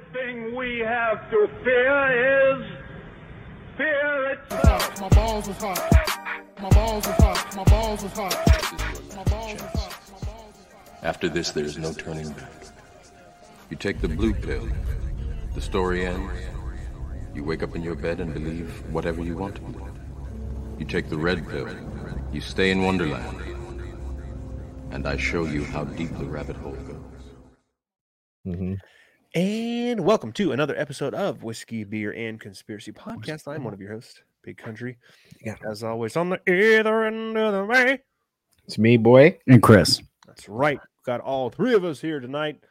only thing we have to fear is fear itself. My balls was hot. My balls was hot. My balls was hot. My balls was hot. My balls was hot. After this, there is no turning back. You take the blue pill, the story ends. You wake up in your bed and believe whatever you want to believe. You take the red pill, you stay in Wonderland. And I show you how deep the rabbit hole goes. Mm-hmm. And welcome to another episode of Whiskey, Beer, and Conspiracy Podcast. I'm one of your hosts, Big Country. Yeah. As always, on the either end of the way. It's me, boy. And Chris. That's right. Got all three of us here tonight.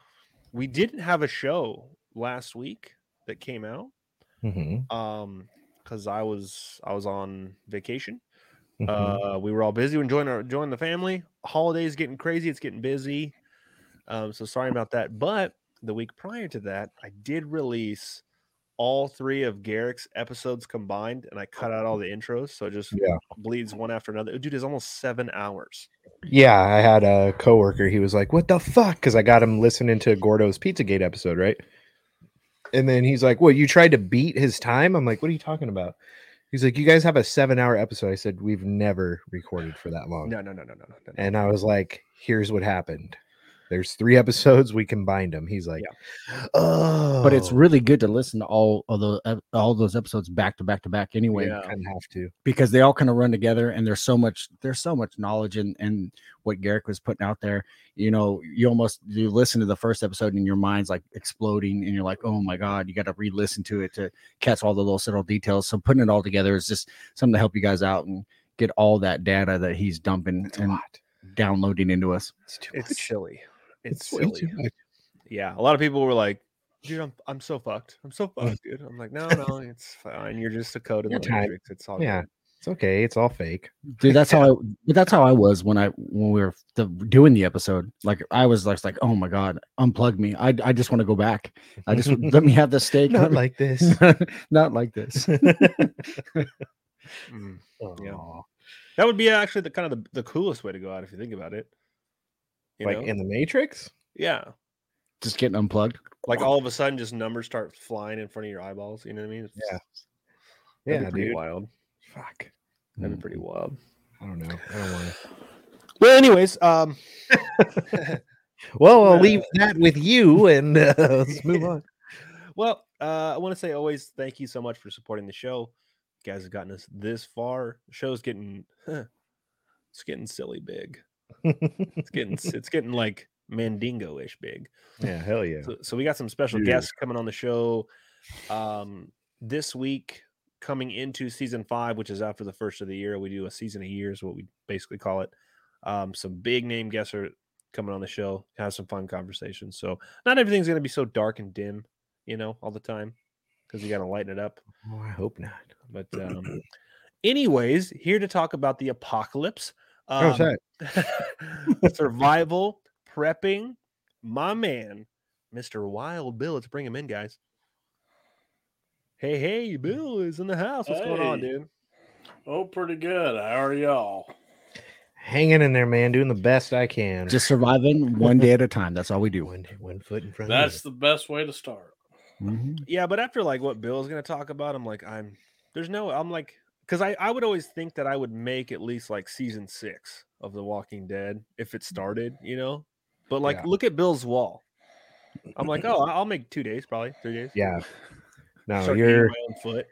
We didn't have a show last week that came out Mm-hmm. um because I was I was on vacation. Mm-hmm. Uh we were all busy enjoying our enjoying the family. Holidays getting crazy, it's getting busy. Um so sorry about that. But the week prior to that, I did release all three of Garrick's episodes combined and I cut out all the intros so it just Yeah. bleeds one after another. Dude, it's almost 7 hours. yeah, I had a coworker. He was like, "What the fuck?" Because I got him listening to Gordo's Pizzagate episode, right? And then he's like, "What? You tried to beat his time?" I'm like, "What are you talking about?" He's like, "You guys have a seven-hour episode." I said, "We've never recorded for that long." No, no, no, no, no, no. no. And I was like, "Here's what happened. There's three episodes. We combined them." He's like, "Oh, But it's oh. really good to listen to all of those ep- uh, all those episodes back to back to back anyway, Yeah. kind of have to." because they all kind of run together and there's so much there's so much knowledge and and what Garrick was putting out there. You know, you almost you listen to the first episode and your mind's like exploding and you're like, oh my god, you got to re-listen to it to catch all the little subtle details. So putting it all together is just something to help you guys out and get all that data that he's dumping It's a and lot. downloading into us. It's too It's much. Silly. It's, way silly. Yeah, a lot of people were like, "Dude, I'm I'm so fucked. I'm so fucked, dude." I'm like, "No, no, it's fine. You're just a code in Your the time. matrix. It's all Yeah, good." it's okay. It's all fake. dude that's how i but that's how i was when i when we were the, doing the episode like i was like, like oh my god unplug me i, I just want to go back i just let me have the steak Not like this. not like this Mm. yeah. That would be actually the kind of the, the coolest way to go out if you think about it. You Like know? in the Matrix? yeah, just getting unplugged like all of a sudden, just numbers start flying in front of your eyeballs. You know what I mean? It's- Yeah. that'd Yeah, be pretty dude. wild. Fuck. That'd be pretty wild. I don't know. I don't want to. Well, anyways, um, Well, I'll leave that with you and uh, let's move on. well, uh, I want to say always thank you so much for supporting the show. You guys have gotten us this far. The show's getting, it's getting silly big. It's getting, it's getting like Mandingo-ish big. yeah, hell yeah. So, so we got some special Dude. guests coming on the show um, this week, coming into season five, which is after the first of the year. We do a season a year, is what we basically call it. Um, some big name guests are coming on the show, have some fun conversations. So not everything's going to be so dark and dim, you know, all the time because you got to lighten it up. Oh, I hope not. But um, anyways, here to talk about the apocalypse. How's Um, that? survival prepping my man mr wild bill let's bring him in guys hey hey bill is in the house what's going on Hey. dude Oh, pretty good. How are y'all? Hanging in there, man, doing the best I can. just surviving one day at a time that's all we do one, one foot in front That's of the best way to start. Mhm. yeah but after like what bill's gonna talk about i'm like i'm there's no i'm like because I, I would always think that i would make at least like season six of the walking dead if it mm. started you know? But like Yeah. look at bill's wall. I'm like oh i'll make two days probably three days. Yeah. No, Start you're my own foot.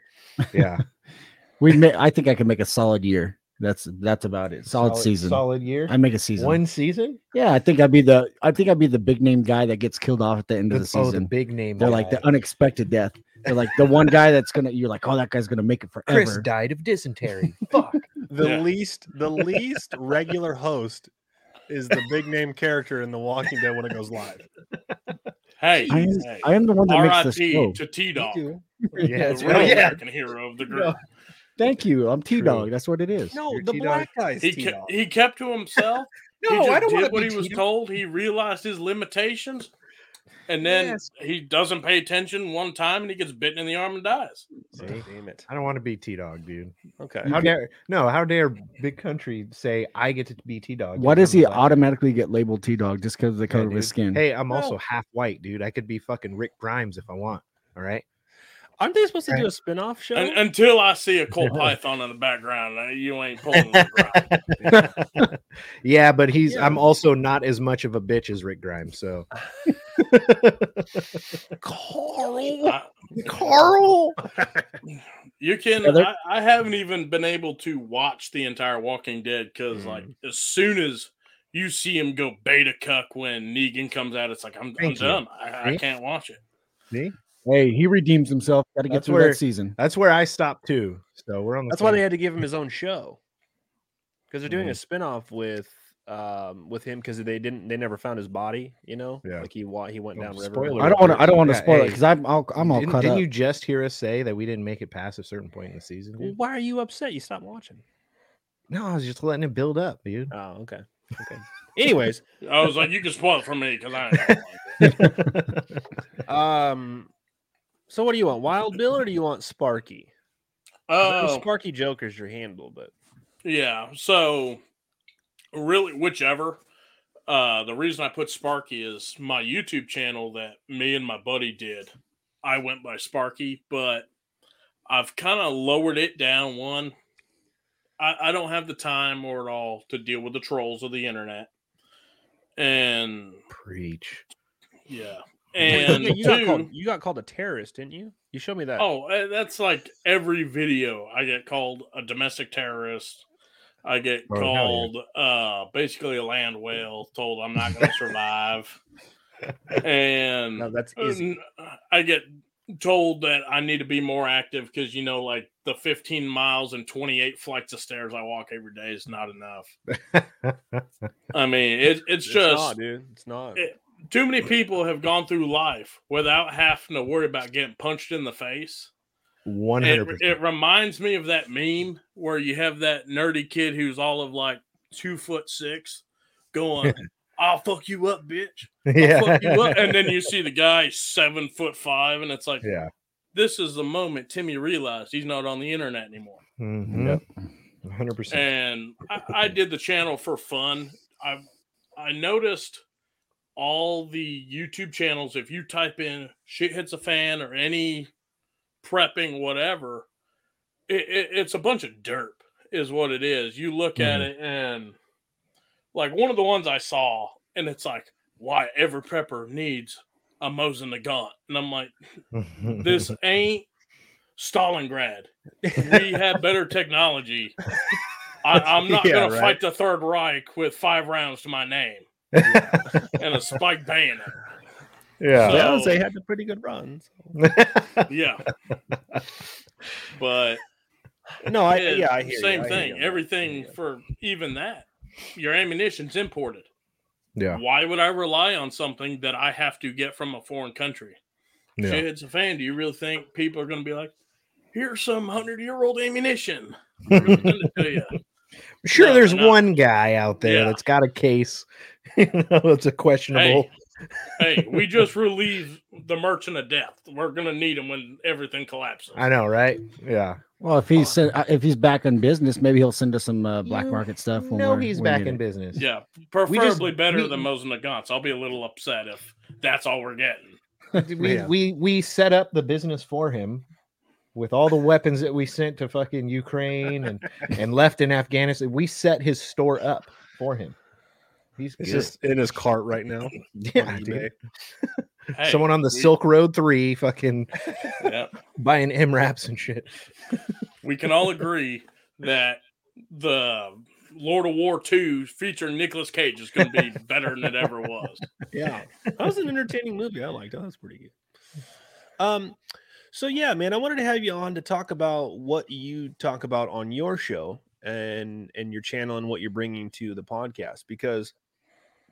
Yeah. we i think i can make a solid year that's that's about it solid, season Solid year. i make a season One season? yeah i think i'd be the i think i'd be the big name guy that gets killed off at the end of the The- oh, the big name. They're like the unexpected death. They're like the one guy that's gonna. You're like, oh, that guy's gonna make it forever. Chris died of dysentery. Fuck. the Yeah. least the least regular host is the big name character in The Walking Dead when it goes live. Hey, I am, hey. I am the one that makes the show. R.I.P. to T Dog, Yeah, the real right. Yeah. American hero of the group. Thank you. I'm T Dog. That's what it is. No, You're the T-Dog. black guy's He T ke- he kept to himself. No, he just I don't did want what to he was told. He realized his limitations. and then Yes. he doesn't pay attention one time and he gets bitten in the arm and dies. See? Damn it. I don't want to be T Dog, dude. Okay. How dare no? How dare Big Country say I get to be T Dog? Why does he automatically get labeled T Dog just because of the color of his skin? Hey, I'm also half white, dude. I could be fucking Rick Grimes if I want. All right. Aren't they supposed to do a spin-off show? And, until I see a Colt Python in the background, uh, you ain't pulling the ground. yeah, but he's. Yeah. I'm also not as much of a bitch as Rick Grimes. So Carl. I- Carl. You can. Yeah, I, I haven't even been able to watch the entire Walking Dead because, like, Mm. as soon as you see him go beta cuck when Negan comes out, it's like I'm, I'm done. I, I can't watch it. See, Hey, he redeems himself. Got to get That's through where- that season. that's where I stopped too. So we're on. The That's why they had to give him his own show. Because they're doing Mhm. a spin-off with um with him because they didn't they never found his body, you know? Yeah. Like he wa- he went Oh, down river. spoiler I don't want to. I don't want to Yeah, spoil it hey, because I'm. I'll, I'm all didn't, cut didn't up. you just hear us say that we didn't make it past a certain point in the season? Well, why are you upset? You stopped watching. No, I was just letting it build up, dude. Oh, okay. Okay. Anyways, I was like, you can spoil it for me because I don't like it. um so what do you want? Wild Bill or do you want Sparky? I know Oh, Sparky Joker's your handle, but yeah. So, really, whichever. Uh, the reason I put Sparky is my YouTube channel that me and my buddy did. I went by Sparky, but I've kind of lowered it down. One, I, I don't have the time or at all to deal with the trolls of the internet, and Preach. yeah, Wait, and yeah, you got two, called you got called a terrorist, didn't you? You showed me that. Oh, uh, that's like every video I get called a domestic terrorist. I get Oh, hell yeah. called uh basically a land whale, told I'm not going to survive. and no, that's easy. uh, I get told that I need to be more active because you know like the 15 miles and 28 flights of stairs I walk every day is not enough. I mean, it, it's It's just not, dude. It's not. it- too many people have gone through life without having to worry about getting punched in the face. It, hundred percent. it reminds me of that meme where you have that nerdy kid who's all of like two foot six going, I'll fuck you up, bitch. I'll Yeah. fuck you up. And then you see the guy seven foot five, and it's like, Yeah. this is the moment Timmy realized he's not on the internet anymore. Mm-hmm. Yep, One hundred percent. And I, I did the channel for fun. I I noticed all the YouTube channels, if you type in shit hits a fan or any prepping, whatever, it, it, it's a bunch of derp, is what it is. You look at mm-hmm. it and like one of the ones I saw, and it's like, why every prepper needs a Mosin Nagant. And I'm like, this ain't Stalingrad. We have better technology. I, I'm not Yeah, going to fight the Third Reich with five rounds to my name and a spike bayonet. yeah. So- Yeah, they had a pretty good runs. Yeah. But No, I yeah, yeah, I hear you, same I hear thing. you. Everything for even that. Your ammunition's imported. yeah. Why would I rely on something that I have to get from a foreign country? Yeah. Shit, it's a fan. Do you really think people are going to be like, here's some hundred year old ammunition? We're gonna send it to you. I'm sure No, there's no. one guy out there Yeah. that's got a case. you know, it's a questionable. Hey, we just relieved the merchant of death. We're going to need him when everything collapses. I know, right? Yeah. Well, if he's uh, if he's back in business, maybe he'll send us some uh, black You market stuff. No, he's back in it. business. Yeah, preferably better we- than Mosin Nagants. I'll be a little upset if that's all we're getting. we, Yeah. we we set up the business for him with all the weapons that we sent to fucking Ukraine and and left in Afghanistan. We set his store up for him. He's good. just in his cart right now. yeah, on dude. Hey, Someone on the we- Silk Road three, fucking Yeah, buying MRAPs and shit. we can all agree that the Lord of War 2 featuring Nicolas Cage is going to be better than it ever was. Yeah, that was an entertaining movie. I liked it. That was pretty good. Um, so yeah, man, I wanted to have you on to talk about what you talk about on your show and and your channel and what you're bringing to the podcast because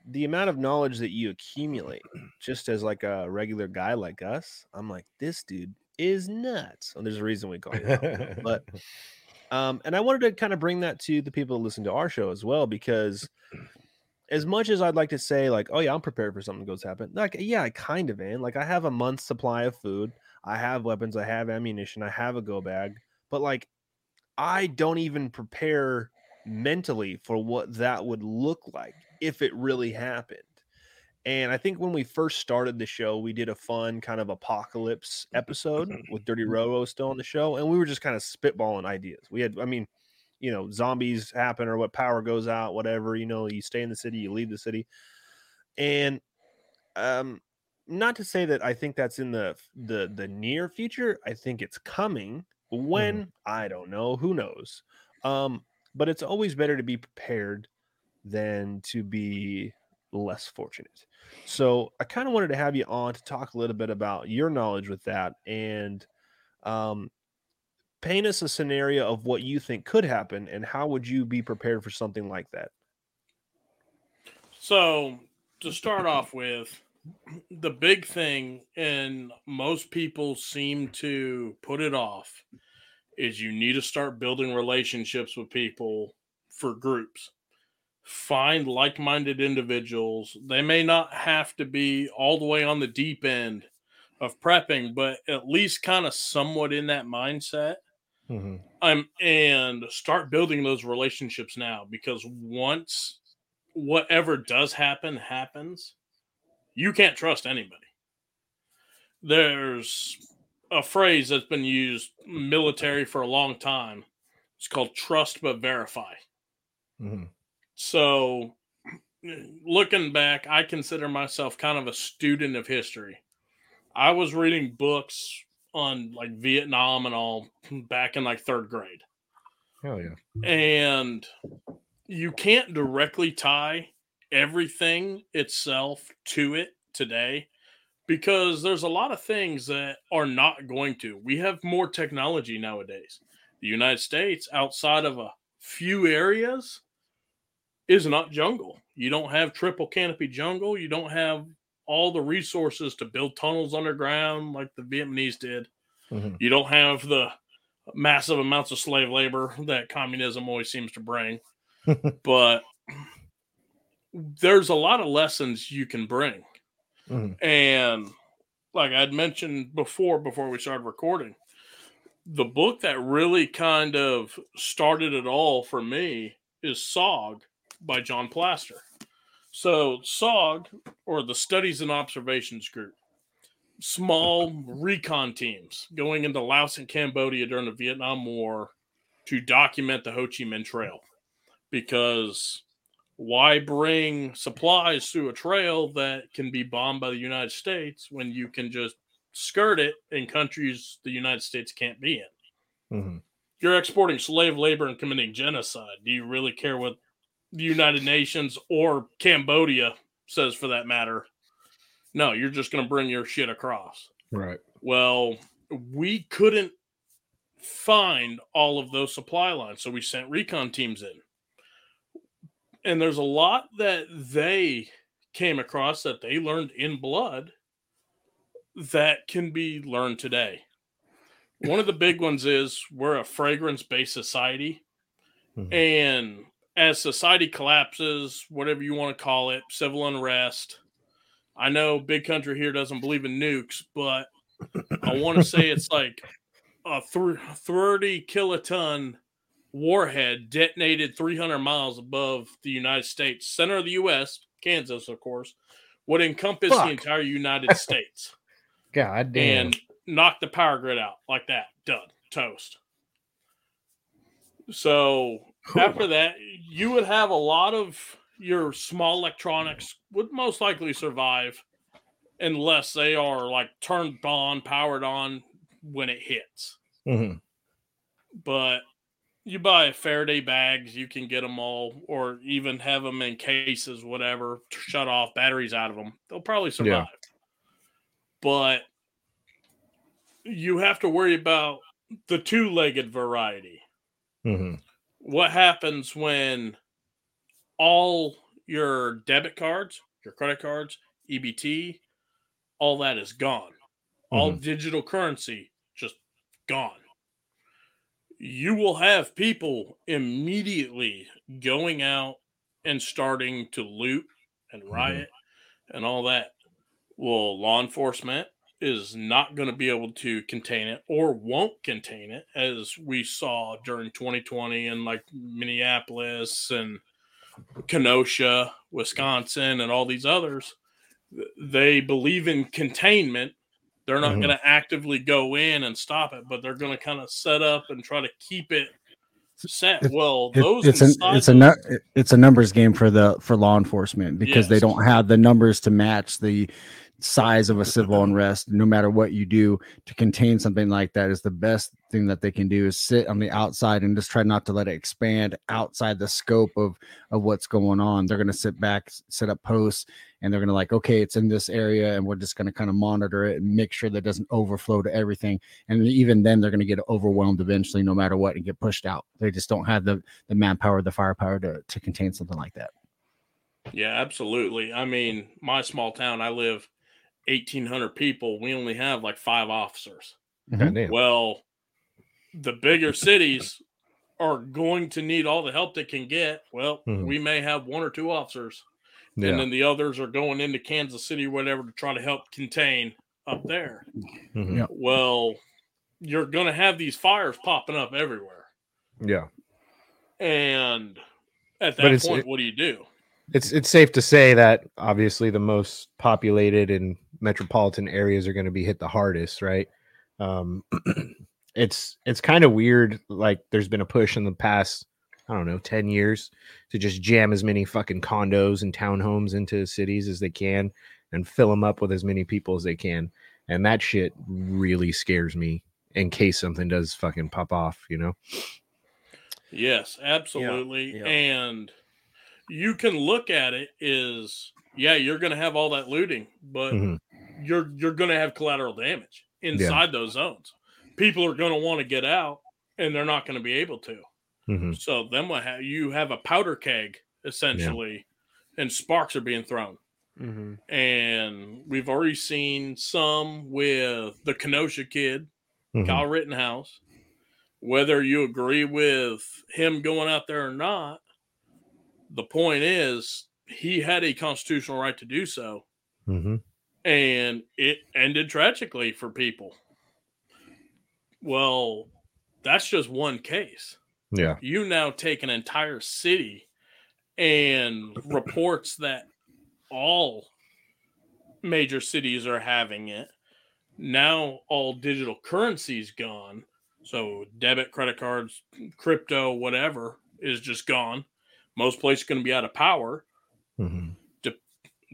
the amount of knowledge that you accumulate just as like a regular guy like us, I'm like, this dude is nuts. And there's a reason we call you that. but um and i wanted to kind of bring that to the people that listen to our show as well because as much as I'd like to say, like, oh yeah, I'm prepared for something goes happen. Like, yeah, I kind of am. Like, I have a month's supply of food. I have weapons. I have ammunition. I have a go bag. But like, I don't even prepare mentally for what that would look like if it really happened. And I think when we first started the show, we did a fun kind of apocalypse mm-hmm. episode mm-hmm. with Dirty mm-hmm. Roro still on the show, and we were just kind of spitballing ideas. We had, I mean, you know, zombies happen or what power goes out, whatever. You know, you stay in the city, you leave the city, and um, not to say that I think that's in the the the near future. I think it's coming. When I don't know, who knows. Um, but it's always better to be prepared than to be less fortunate. So I kind of wanted to have you on to talk a little bit about your knowledge with that and um, paint us a scenario of what you think could happen and how would you be prepared for something like that. So to start off with, the big thing, and most people seem to put it off, is you need to start building relationships with people for groups. Find like minded individuals. They may not have to be all the way on the deep end of prepping, but at least kind of somewhat in that mindset. Mm-hmm. Um, and start building those relationships now because once whatever does happen happens, you can't trust anybody. There's a phrase that's been used military for a long time. It's called trust but verify. Mm-hmm. So, looking back, I consider myself kind of a student of history. I was reading books on like Vietnam and all back in like third grade. Hell yeah. And you can't directly tie everything itself to it today because there's a lot of things that are not going to. We have more technology nowadays. The United States, outside of a few areas, is not jungle. You don't have triple canopy jungle. You don't have all the resources to build tunnels underground like the Vietnamese did. Mhm. You don't have the massive amounts of slave labor that communism always seems to bring. but there's a lot of lessons you can bring. Mhm. And like I'd mentioned before, before we started recording, the book that really kind of started it all for me is SOG by John Plaster. So, SOG, or the Studies and Observations Group, small recon teams going into Laos and Cambodia during the Vietnam War to document the Ho Chi Minh Trail. Because why bring supplies through a trail that can be bombed by the United States when you can just skirt it in countries the United States can't be in? Mhm. You're exporting slave labor and committing genocide. Do you really care what the United Nations or Cambodia says for that matter? No, you're just going to bring your shit across. Right. Well, we couldn't find all of those supply lines, so we sent recon teams in. And there's a lot that they came across that they learned in blood that can be learned today. One of the big ones is we're a fragrance based society. Mhm. And as society collapses, whatever you want to call it, civil unrest, I know Big Country here doesn't believe in nukes, but I want to say it's like a th- 30 kiloton warhead detonated 300 miles above the United States, center of the U.S., Kansas, of course, would encompass Fuck. the entire United States God damn. and knock the power grid out like that. Done. Toast. So after that, you would have a lot of your small electronics would most likely survive unless they are like turned on, powered on when it hits. Mhm. But you buy Faraday bags, you can get them all, or even have them in cases, whatever, shut off batteries out of them. They'll probably survive. But you have to worry about the two legged variety. Mhm. What happens when all your debit cards, your credit cards, EBT, all that is gone? All digital currency just gone. You will have people immediately going out and starting to loot and Mm-hmm. riot and all that. Well, law enforcement is not going to be able to contain it or won't contain it, as we saw during 2020 in like Minneapolis and Kenosha, Wisconsin, and all these others. They believe in containment. They're not Mhm. going to actively go in and stop it, but they're going to kind of set up and try to keep it set. It's- Well, It- those it's a it's a it's a numbers game for the for law enforcement because they don't have the numbers to match the size of a civil unrest no matter what you do to contain something like that is the best thing that they can do is sit on the outside and just try not to let it expand outside the scope of of what's going on. They're going to sit back set up posts and they're going to like okay it's in this area and we're just going to kind of monitor it and make sure that it doesn't overflow to everything. And even then they're going to get overwhelmed eventually no matter what and get pushed out. They just don't have the the manpower the firepower to, to contain something like that. Yeah, absolutely. I mean, my small town, I live 1,800 people. We only have like five officers. Goddamn. Well, the bigger cities are going to need all the help they can get. Well, Mhm. we may have one or two officers, Yeah. and then the others are going into Kansas City or whatever to try to help contain up there. Mhm. Yeah. Well, you're going to have these fires popping up everywhere. yeah. And at But that it's- point, it- what do you do? It's it's safe to say that obviously the most populated and metropolitan areas are going to be hit the hardest, right? Um, it's it's kind of weird. Like there's been a push in the past, I don't know, ten years to just jam as many fucking condos and townhomes into cities as they can and fill them up with as many people as they can. And that shit really scares me in case something does fucking pop off, you know? Yes, absolutely. yeah. And you can look at it is yeah, you're going to have all that looting, but Mhm. You're you're going to have collateral damage inside those zones. People are going to want to get out and they're not going to be able to. Mhm. So then what ha- you have a powder keg essentially and sparks are being thrown. Mm-hmm. And we've already seen some with the Kenosha kid Mhm. Kyle Rittenhouse. Whether you agree with him going out there or not, the point is he had a constitutional right to do so, Mhm. And it ended tragically for people. Well, that's just one case. Yeah. You now take an entire city and reports that all major cities are having it. Now all digital currency's gone. So debit, credit cards, crypto, whatever is just gone. Most places going to be out of power. Mhm.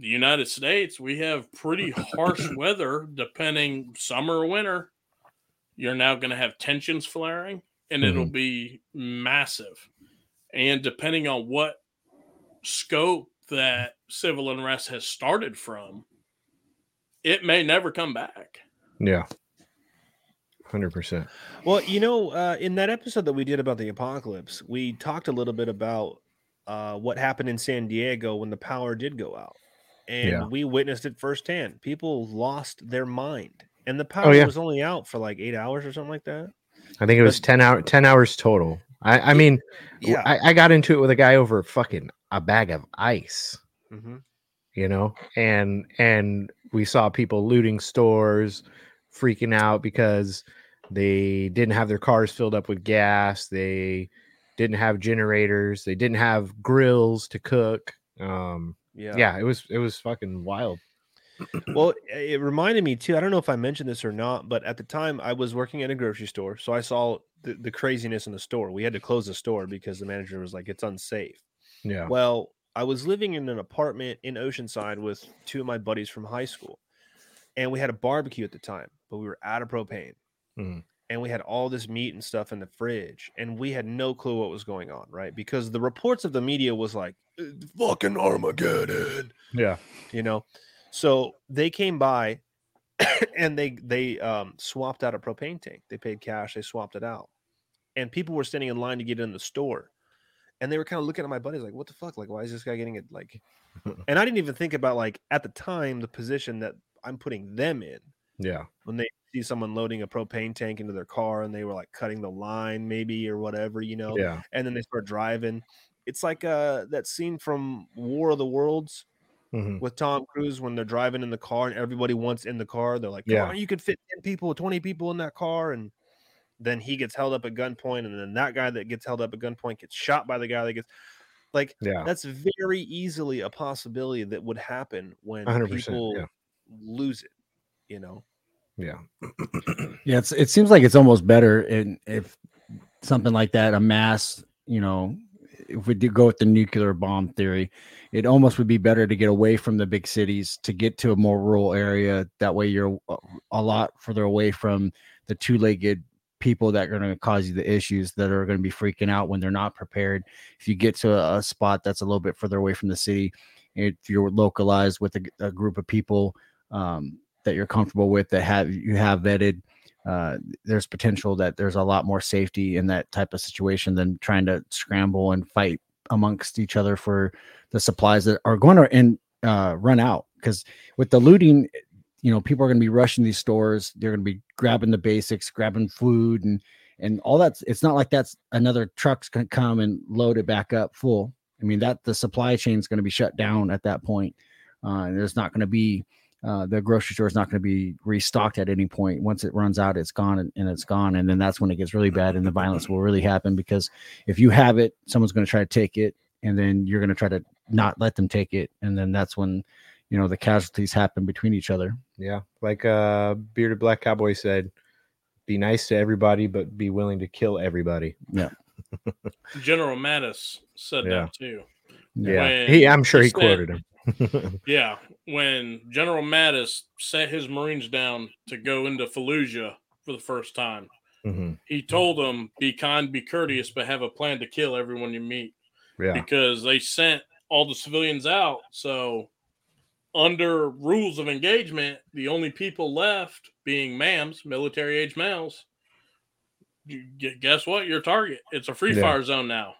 The United States, we have pretty harsh weather depending summer or winter. You're now going to have tensions flaring and it'll be massive. And depending on what scope that civil unrest has started from, it may never come back. Yeah. 100%. Well, you know, uh, in that episode that we did about the apocalypse, we talked a little bit about uh, what happened in San Diego when the power did go out, and Yeah. we witnessed it firsthand. People lost their mind, and the power Oh, yeah. was only out for like eight hours or something like that. I think it was 10 hour 10 hours total. I, I mean, Yeah. I, I got into it with a guy over fucking a bag of ice, hmm you know, and and we saw people looting stores, freaking out because they didn't have their cars filled up with gas, they didn't have generators, they didn't have grills to cook. Um Yeah. yeah, it was it was fucking wild. Well, it reminded me too. I don't know if I mentioned this or not, but at the time I was working at a grocery store, so I saw the, the craziness in the store. We had to close the store because the manager was like, "It's unsafe." Yeah. Well, I was living in an apartment in Oceanside with two of my buddies from high school, and we had a barbecue at the time, but we were out of propane, Mhm. And we had all this meat and stuff in the fridge, and we had no clue what was going on, right? Because the reports of the media was like, "Uh, "Fucking Armageddon," Yeah. you know. So they came by, and they they um, swapped out a propane tank. They paid cash. They swapped it out, and people were standing in line to get in the store and they were kind of looking at my buddies like, "What the fuck? Like, why is this guy getting it?" Like, and I didn't even think about like at the time the position that I'm putting them in Yeah. when they see someone loading a propane tank into their car and they were like cutting the line maybe or whatever, you know, Yeah. and then they start driving. it's like uh that scene from War of the Worlds Mhm. with Tom Cruise when they're driving in the car and everybody wants in the car. They're like, Yeah. on, you could fit 10 people, 20 people in that car. And then he gets held up at gunpoint, and then that guy that gets held up at gunpoint gets shot by the guy that gets like Yeah. that's very easily a possibility that would happen when 100%, people yeah. lose it, you know. Yeah. Yeah, it's, it seems like it's almost better in if something like that, a mass, you know, if we do go with the nuclear bomb theory, it almost would be better to get away from the big cities to get to a more rural area. That way, you're a- a lot further away from the two-legged people that are going to cause you the issues that are going to be freaking out when they're not prepared. If you get to a, a spot that's a little bit further away from the city, if you're localized with a group of people um, that you're comfortable with that have you have vetted uh, there's potential that there's a lot more safety in that type of situation than trying to scramble and fight amongst each other for the supplies that are going to and uh, run out. Because with the looting, you know, people are going to be rushing these stores. They're going to be grabbing the basics, grabbing food, and and all that's. It's not like that's another truck's going to come and load it back up full. I mean that the supply chain is going to be shut down at that point. Uh, and there's not going to be uh, the grocery store is not going to be restocked at any point. Once it runs out, it's gone and, and it's gone. And then that's when it gets really bad and the violence will really happen because if you have it, someone's going to try to take it and then you're going to try to not let them take it. And then that's when, you know, the casualties happen between each other. Yeah. Like uh bearded black cowboy said, be nice to everybody, but be willing to kill everybody. Yeah. General Mattis said Yeah. that too. Yeah. When He I'm sure he he said- quoted him. Yeah, when General Mattis set his Marines down to go into Fallujah for the first time, Mhm. he told them, "Be kind, be courteous, but have a plan to kill everyone you meet." Yeah. Because they sent all the civilians out, so under rules of engagement, the only people left being mams, military age males. You, guess what? Your target. It's a free Yeah. fire zone now.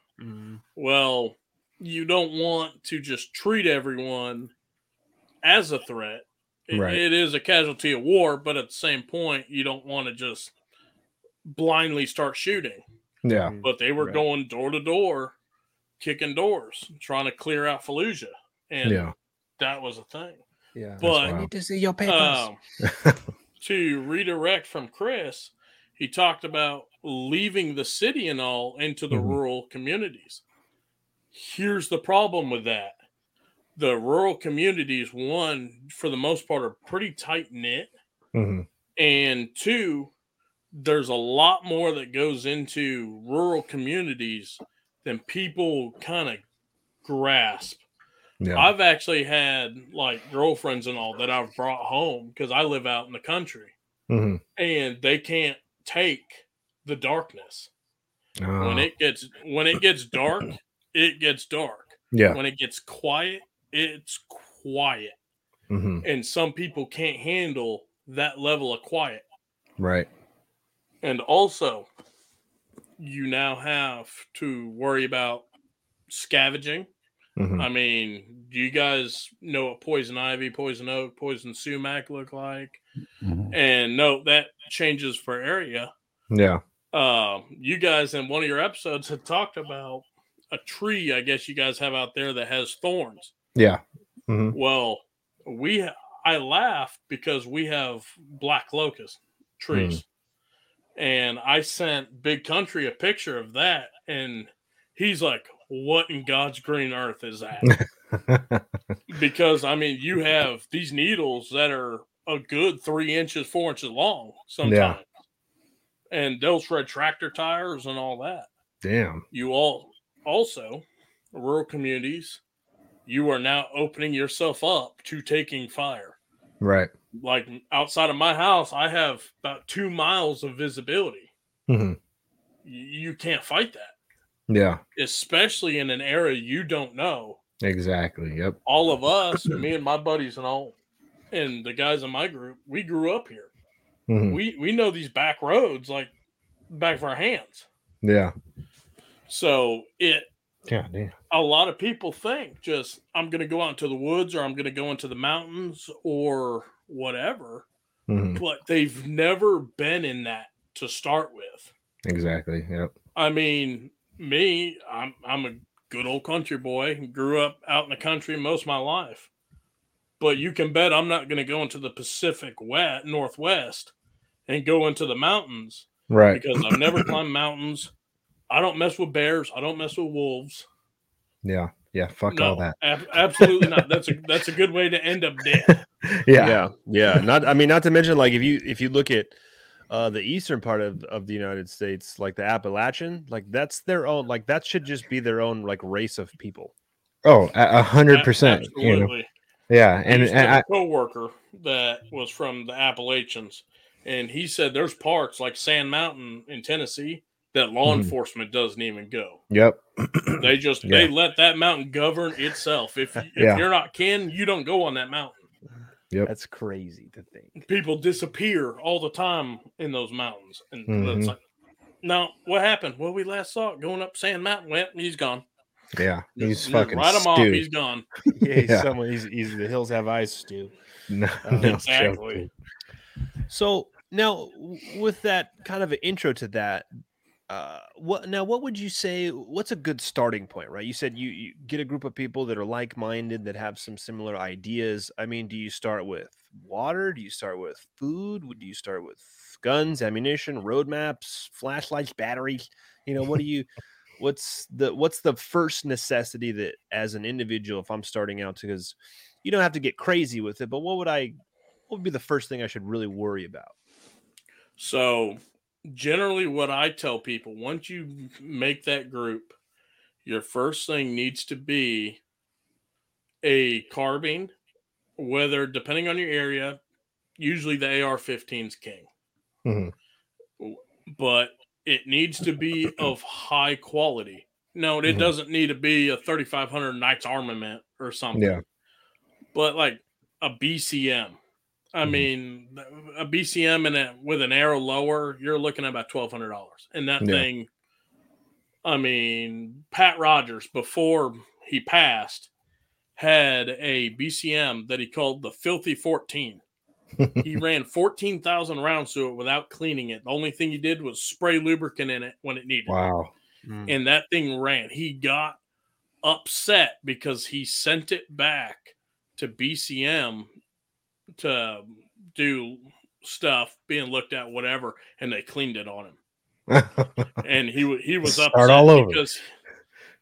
Well, you don't want to just treat everyone as a threat. It- Right. it is a casualty of war, but at the same point, you don't want to just blindly start shooting. Yeah. But they were Right. going door to door, kicking doors, trying to clear out Fallujah, and Yeah. that was a thing. Yeah. But wild. to see your um, to redirect from Chris, he talked about leaving the city and all into the Mhm. rural communities. Here's the problem with that the rural communities, one, for the most part, are pretty tight knit. Mhm. And two, there's a lot more that goes into rural communities than people kind of grasp. Yeah. I've actually had like girlfriends and all that I've brought home because I live out in the country Mhm. and they can't take the darkness. When Oh, it gets when it gets dark, it gets dark. yeah. When it gets quiet, it's quiet. Mhm. And some people can't handle that level of quiet. Right. And also, you now have to worry about scavenging. Mhm. I mean, do you guys know what poison ivy, poison oak, poison sumac look like? Mhm. And no, that changes for area. Yeah. Um, you guys in one of your episodes had talked about a tree, I guess you guys have out there that has thorns. Yeah. Mhm. Well, we I laugh because we have black locust trees. And I sent Big Country a picture of that and he's like, "What in God's green earth is that?" because I mean, you have these needles that are a good 3 inches, 4 inches long sometimes. And those red tractor tires and all that Damn. you all also rural communities you are now opening yourself up to taking fire Right. like outside of my house i have about two miles of visibility Mhm. You can't fight that Yeah. especially in an area you don't know Exactly. Yep. all of us me and my buddies and all and the guys in my group we grew up here Mhm. we we know these back roads like back of our hands Yeah. So it yeah, damn. a lot of people think just I'm going to go out into the woods or I'm going to go into the mountains or whatever, Mhm. but they've never been in that to start with. Exactly. Yep. I mean, me, I'm I'm a good old country boy. Grew up out in the country most of my life. But you can bet I'm not going to go into the Pacific West, Northwest and go into the mountains Right. because I've never climbed mountains. I don't mess with bears. I don't mess with wolves. Yeah. Yeah. Fuck no, all that. ab- absolutely not. That's a that's a good way to end up dead. Yeah. yeah yeah not i mean not to mention like if you if you look at uh the eastern part of of the united states like the appalachian like that's their own like that should just be their own like race of people Oh, a a hundred A- percent. You know. Absolutely. Yeah. And, I used to and have I, a coworker that was from the Appalachians, and he said there's parks like Sand Mountain in Tennessee that law Mhm. enforcement doesn't even go. yep. They just they let that mountain govern itself. If if Yeah. you're not kin, you don't go on that mountain. Yep. that's crazy to think People disappear all the time in those mountains, and Mhm. it's like, no, what happened? Well, we last saw it going up Sand Mountain. Well, he's gone. Yeah. He's Yeah, fucking write him off. He's gone. yeah he's Yeah. someone he's, he's the hills have eyes stew No, Uh, no exactly. joke, dude. So now, with that kind of an intro to that, uh, what now? What would you say? What's a good starting point? Right? You said you, you get a group of people that are like-minded that have some similar ideas. I mean, do you start with water? Do you start with food? Would you start with guns, ammunition, roadmaps, flashlights, batteries? You know, what do you? What's the what's the first necessity that as an individual, if I'm starting out, because you don't have to get crazy with it, but what would I? What would be the first thing I should really worry about? So, generally, what I tell people once you make that group, your first thing needs to be a carbine, whether depending on your area, usually the AR 15's king, Mhm. but it needs to be of high quality. No, it Mhm. doesn't need to be a 3500 Knight's Armament or something. Yeah. But like a BCM. I Mhm. mean, a BCM and a, with an Aero lower, you're looking at about twelve hundred dollars. And that Yeah. thing, I mean, Pat Rogers before he passed had a BCM that he called the Filthy Fourteen. he ran fourteen thousand rounds through it without cleaning it. The only thing he did was spray lubricant in it when it needed. Wow. And that thing ran. He got upset because he sent it back to BCM to do stuff being looked at, whatever, and they cleaned it on him. And he he was upset all over. because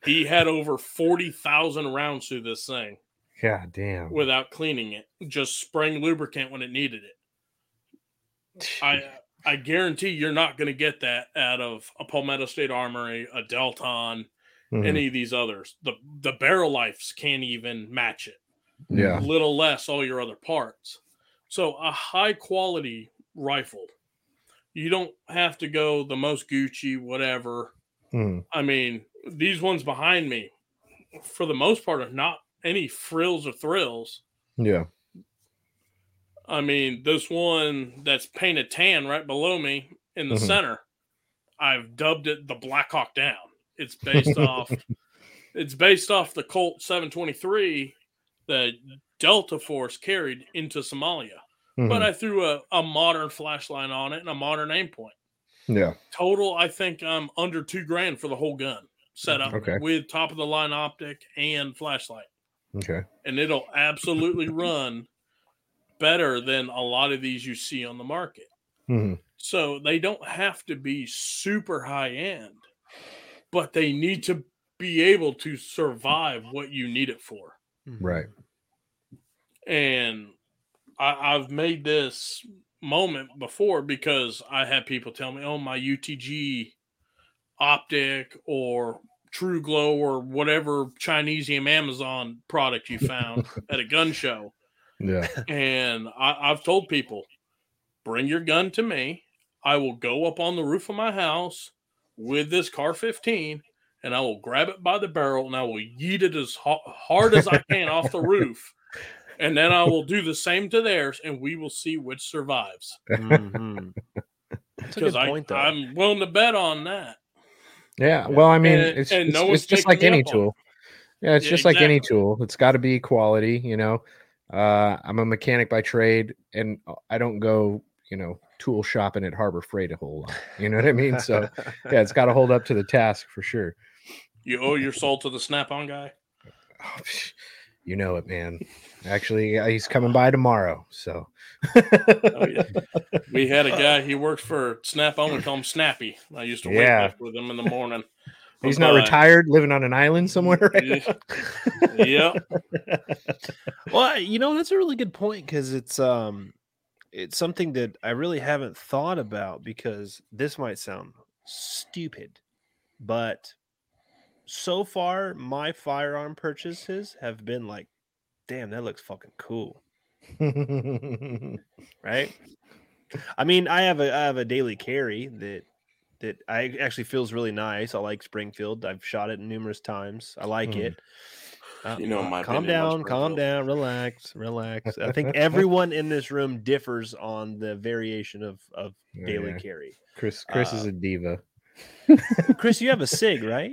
he had over forty thousand rounds through this thing God damn. without cleaning it, just spraying lubricant when it needed it. I I guarantee you're not going to get that out of a Palmetto State Armory, a Del-Ton, Mhm. any of these others. The the barrel lives can't even match it. Yeah. Little less all your other parts. So a high quality rifle. You don't have to go the most Gucci, whatever. Mhm. I mean, these ones behind me, for the most part, are not any frills or thrills. Yeah. I mean, this one that's painted tan right below me in the Mhm. center, I've dubbed it the Black Hawk Down. It's based off it's based off the Colt 723 that Delta Force carried into Somalia. But Mhm. I threw a, a modern flashlight on it and a modern Aimpoint. yeah. Total, I think I'm under two grand for the whole gun set up Okay. with top of the line optic and flashlight. Okay. And it'll absolutely run better than a lot of these you see on the market. Mhm. So they don't have to be super high end, but they need to be able to survive what you need it for. Mm-hmm. Right. And I, I've made this moment before because I had people tell me, oh, my UTG optic or TruGlo or whatever Chinesium Amazon product you found at a gun show. Yeah. And I, I've told people, bring your gun to me. I will go up on the roof of my house with this CAR-15 and I will grab it by the barrel and I will yeet it as ha- hard as I can off the roof. And then I will do the same to theirs and we will see which survives. Mhm. That's a Because good I, point, though. I'm willing to bet on that. Yeah. Well, I mean, And- it's, and it's, no one's it's just taking like any up it. tool. Yeah, it's Yeah, just like any tool. It's got to be quality, you know. Uh, I'm a mechanic by trade, and I don't go, you know, tool shopping at Harbor Freight a whole lot. You know what I mean? So yeah, it's got to hold up to the task for sure. You owe your soul to the Snap-on guy. Oh, you know it, man. Actually, uh, he's coming by tomorrow. So Oh, yeah. We had a guy. He worked for Snap-on. We call him Snappy. I used to wake Yeah. up with him in the morning. he's not But, retired, living on an island somewhere. Right Yeah. Yep. Well, you know that's a really good point because it's um, it's something that I really haven't thought about because this might sound stupid, but so far my firearm purchases have been like, damn, that looks fucking cool, right? I mean, I have a I have a daily carry that that I actually feels really nice. I like Springfield. I've shot it numerous times. I like Mhm. it. Uh, You know uh, my calm down, calm down, relax, relax. I think everyone in this room differs on the variation of of Oh, daily yeah. carry. Chris, Chris is Uh, a diva. Chris, you have a sig, right?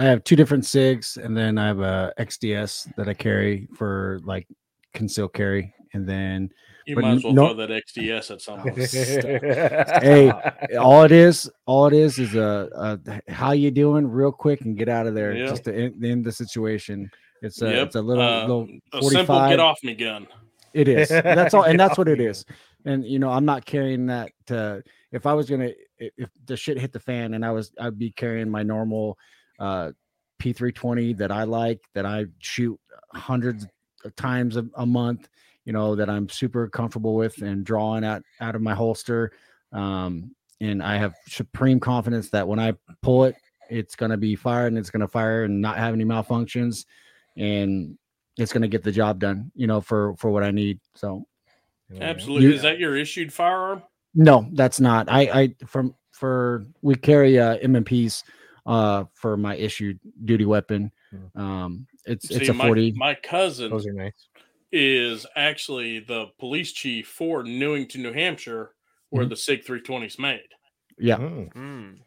I have two different SIGs, and then I have a XDS that I carry for like concealed carry, and then You might as well no- throw that XDS at someone. hey, all it is, all it is, is a, a how you doing, real quick, and get out of there, Yeah. just to end, end the situation. It's a, Yep, it's a little, uh, little A simple forty-five. get off me gun. It is. That's all, and that's what it is. And you know, I'm not carrying that. To, if I was gonna, if the shit hit the fan, and I was, I'd be carrying my normal uh, P320 that I like, that I shoot hundreds of times a, a month. You know, that I'm super comfortable with and drawing out out of my holster. Um, and I have supreme confidence that when I pull it, it's gonna be fired and it's gonna fire and not have any malfunctions, and it's gonna get the job done. You know, for for what I need. So Absolutely. You- Is that your issued firearm? no, that's not. I I from for we carry uh M&Ps uh for my issued duty weapon. Um it's it's a my, 40. my cousin Those are nice. is actually the police chief for Newington, New Hampshire, where Mhm. the SIG 320 is made. yeah. Mm. Mm.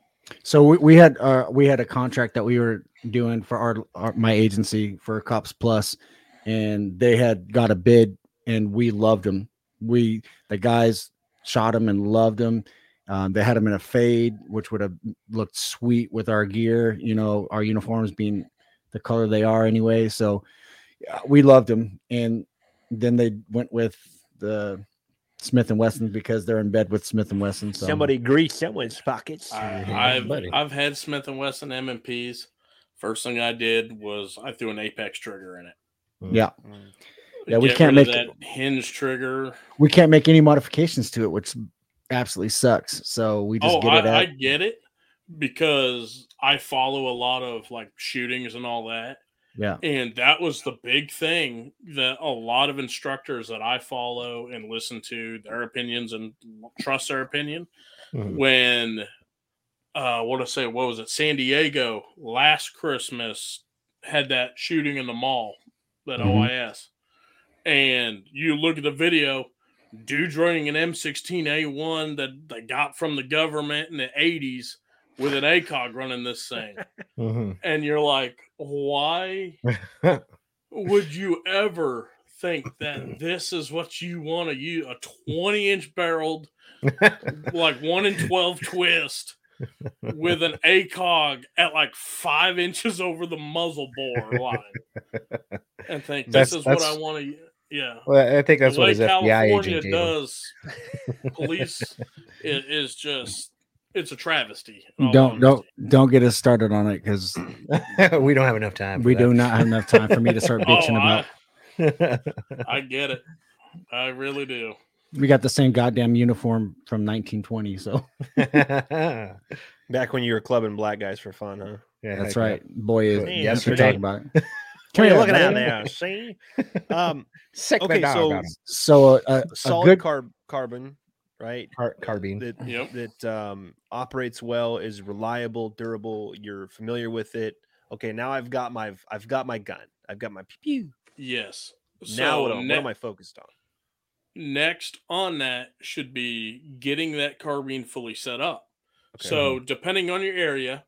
So we, we had uh we had a contract that we were doing for our, our my agency for Cops Plus and they had got a bid and we loved them. We the guys shot them and loved them. Um, they had them in a fade, which would have looked sweet with our gear, you know, our uniforms being the color they are anyway. So yeah, we loved them. And then they went with the Smith and Wesson because they're in bed with Smith and Wesson. So Somebody grease someone's pockets. I, I've. I've had Smith and Wesson M&Ps. First thing I did was I threw an Apex trigger in it. yeah. Mm. Yeah, we Get can't make of that hinge trigger. we can't make any modifications to it, which absolutely sucks. So we just Oh, get it I, I get it because I follow a lot of like shootings and all that. yeah. And that was the big thing that a lot of instructors that I follow and listen to their opinions and trust their opinion. Mhm. When, uh, what I say, what was it? San Diego last Christmas had that shooting in the mall, that Mhm. OIS. And you look at the video, dude's running an M16A1 that they got from the government in the 80s with an ACOG running this thing Mhm. and you're like, why would you ever think that this is what you want to use? A 20 inch barreled, like one in 12 twist with an ACOG at like five inches over the muzzle bore line and think this That's- is what I want to. Yeah. Well, I think that's the what way his FBI California agent did. does police is, is just, it's a travesty. Don't don't don't get us started on it because we don't have enough time. we that. do not have enough time for me to start oh, bitching Oh, about. I, I get it. I really do. We got the same goddamn uniform from 1920, so Back when you were clubbing black guys for fun, huh? Yeah, that's right. Boy, is Good. yes, we're talking about it. What are you here, looking at buddy. there? See? Um, Sick okay, so. So uh, a, a solid good carb carbon, right? Car- carbine. That Yep. that um, operates well, is reliable, durable. You're familiar with it. Okay, now I've got my I've got my gun. I've got my pew. pew. Yes. now what, am- ne- what am I focused on? next on that should be getting that carbine fully set up. Okay. So depending on your area,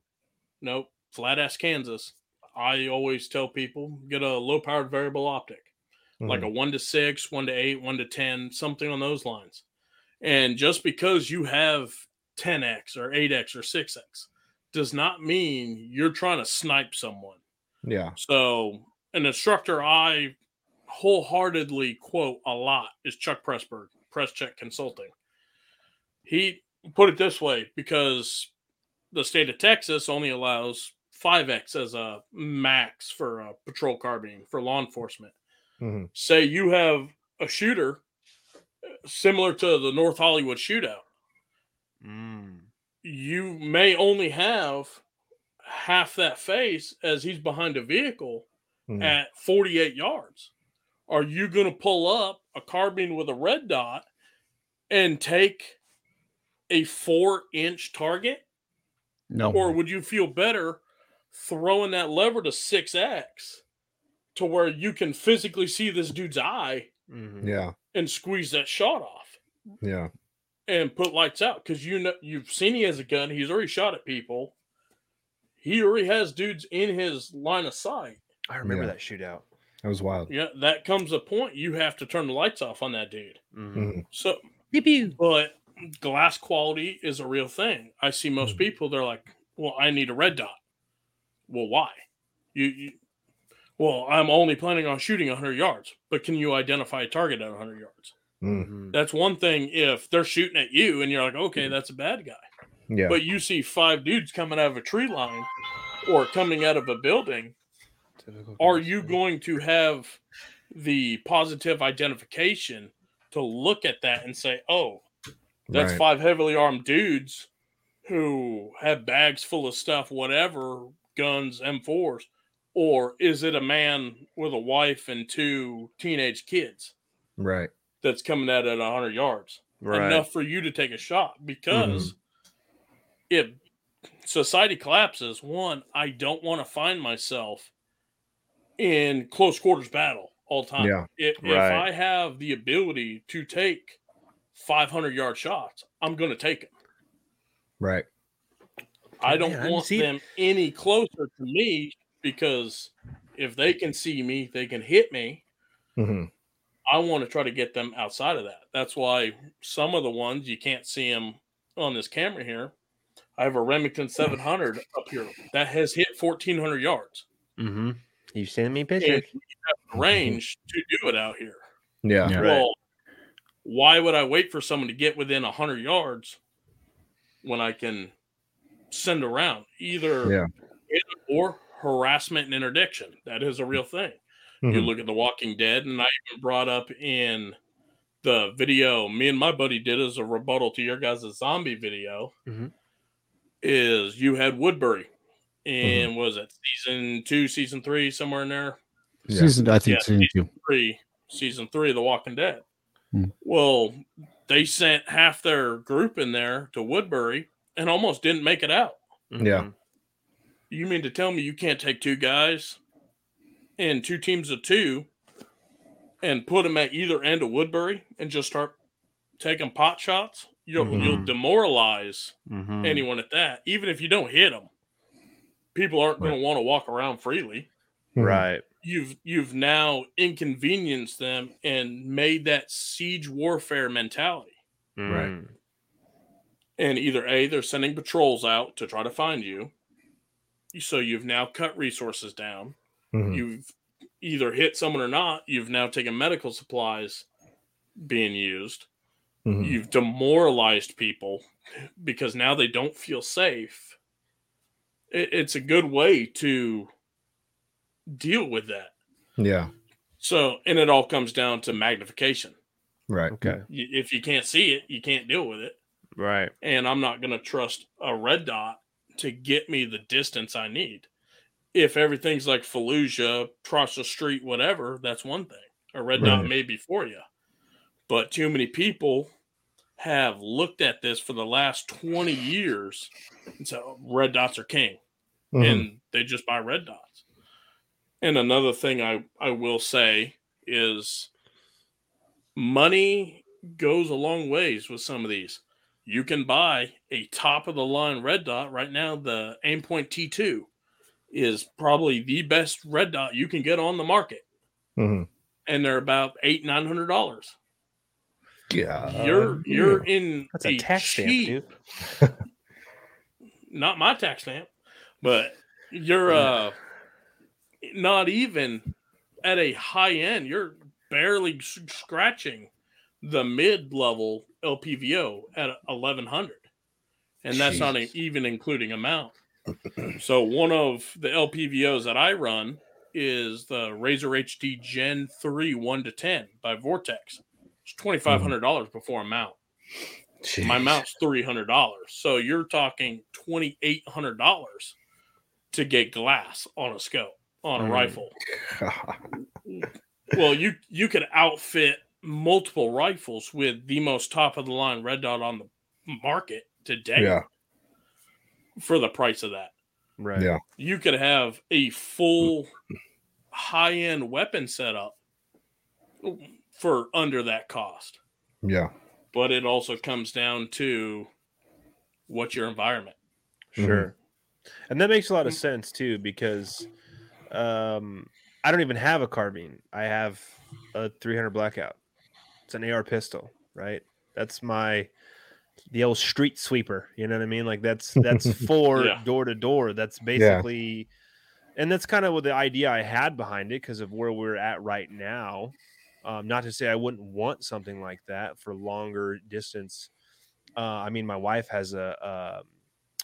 nope, flat ass Kansas. I always tell people get a low powered variable optic, like Mm-hmm. a one to six, one to eight, one to ten, something on those lines. And just because you have 10x or 8x or 6x does not mean you're trying to snipe someone. Yeah. So, an instructor I wholeheartedly quote a lot is Chuck Pressburg, Press Check Consulting. He put it this way because the state of Texas only allows 5x as a max for a patrol carbine for law enforcement. Mhm. Say you have a shooter uh, similar to the North Hollywood shootout Mm. you may only have half that face as he's behind a vehicle Mhm. at 48 yards. Are you going to pull up a carbine with a red dot and take a four inch target? No. Or would you feel better throwing that lever to 6X to where you can physically see this dude's eye Mhm. Yeah. and squeeze that shot off? Yeah. and put lights out because you know you've seen he has a gun. He's already shot at people. He already has dudes in his line of sight. I remember Yeah. that shootout. That was wild. Yeah, that comes a point you have to turn the lights off on that dude. Mhm. Mhm. So, but glass quality is a real thing. I see most Mhm. people they're like, "Well, I need a red dot." Well, why? You, you well, I'm only planning on shooting 100 yards, but can you identify a target at 100 yards? Mm. Mhm. That's one thing if they're shooting at you and you're like, "Okay, that's a bad guy." Yeah. but you see five dudes coming out of a tree line or coming out of a building, Typical are you going to have the positive identification to look at that and say, oh, that's Right. five heavily armed dudes who have bags full of stuff, whatever, guns, M4s? Or is it a man with a wife and two teenage kids Right. that's coming at it at 100 yards? right? enough for you to take a shot because mm-hmm. if society collapses, one, I don't want to find myself in close quarters battle all the time. Yeah. If, if I have the ability to take 500 yard shots, I'm going to take them. Right. I don't Man, I want see- them any closer to me because if they can see me, they can hit me. hmm I want to try to get them outside of that. That's why some of the ones you can't see them on this camera here. I have a Remington 700 up here that has hit 1,400 yards. Mm-hmm. You send me And pictures. we have the range to do it out here. Yeah. Yeah. Right. Well, why would I wait for someone to get within 100 yards when I can send around either Yeah. or harassment and interdiction? That is a real thing. You Mhm. look at The Walking Dead, and I even brought up in the video me and my buddy did as a rebuttal to your guys' zombie video. Mhm. Is you had Woodbury, and was it season two, season three, somewhere in there? Yeah. Season, I think Yeah, season two. Three, season three of The Walking Dead. Hmm. Well, they sent half their group in there to Woodbury and almost didn't make it out. Yeah. You mean to tell me you can't take two guys and two teams of two and put them at either end of Woodbury and just start taking pot shots? You'll, you'll Mhm. demoralize Mm-hmm. anyone at that. Even if you don't hit them, people aren't going to want to walk around freely. Mhm. Right. You've you've now inconvenienced them and made that siege warfare mentality. Right. Mm. And either A, they're sending patrols out to try to find you. So you've now cut resources down. Mhm. You've either hit someone or not. You've now taken medical supplies being used. Mhm. You've demoralized people because now they don't feel safe. It, it's a good way to deal with that. Yeah. So, and it all comes down to magnification. Right. Okay. If you can't see it, you can't deal with it. Right. and I'm not going to trust a red dot to get me the distance I need. If everything's like Fallujah, across the street, whatever, that's one thing. A red dot may be for you. But too many people have looked at this for the last 20 years and said, "Oh, red dots are king. Mhm. And they just buy red dots. And another thing I, I will say is money goes a long ways with some of these. You can buy a top of the line red dot right now. The Aimpoint T2 is probably the best red dot you can get on the market, Mhm. and they're about eight nine hundred dollars. Yeah. You're you're in That's a tax stamp, cheap, dude. not my tax stamp, but you're uh not even at a high end. You're barely scratching the mid level LPVO at 1100, and that's not even including amount. so one of the LPVOs that I run is the Razor HD Gen 3 1 to 10 by Vortex. It's twenty five hundred dollars before a mount. My mount's three hundred dollars. So you're talking twenty eight hundred dollars to get glass on a scope on a Mm. rifle. Well, you you could outfit multiple rifles with the most top of the line red dot on the market today yeah. for the price of that. Right. Yeah. You could have a full high end weapon setup for under that cost. Yeah. But it also comes down to what's your environment. Sure. And that makes a lot of sense too, because um, I don't even have a carbine. I have a 300 blackout. It's an AR pistol, right? That's my the old street sweeper. You know what I mean? Like that's that's for Yeah. door to door. That's basically, and that's kind of what the idea I had behind it because of where we're at right now. Um, not to say I wouldn't want something like that for longer distance. Uh, I mean, my wife has a. Um,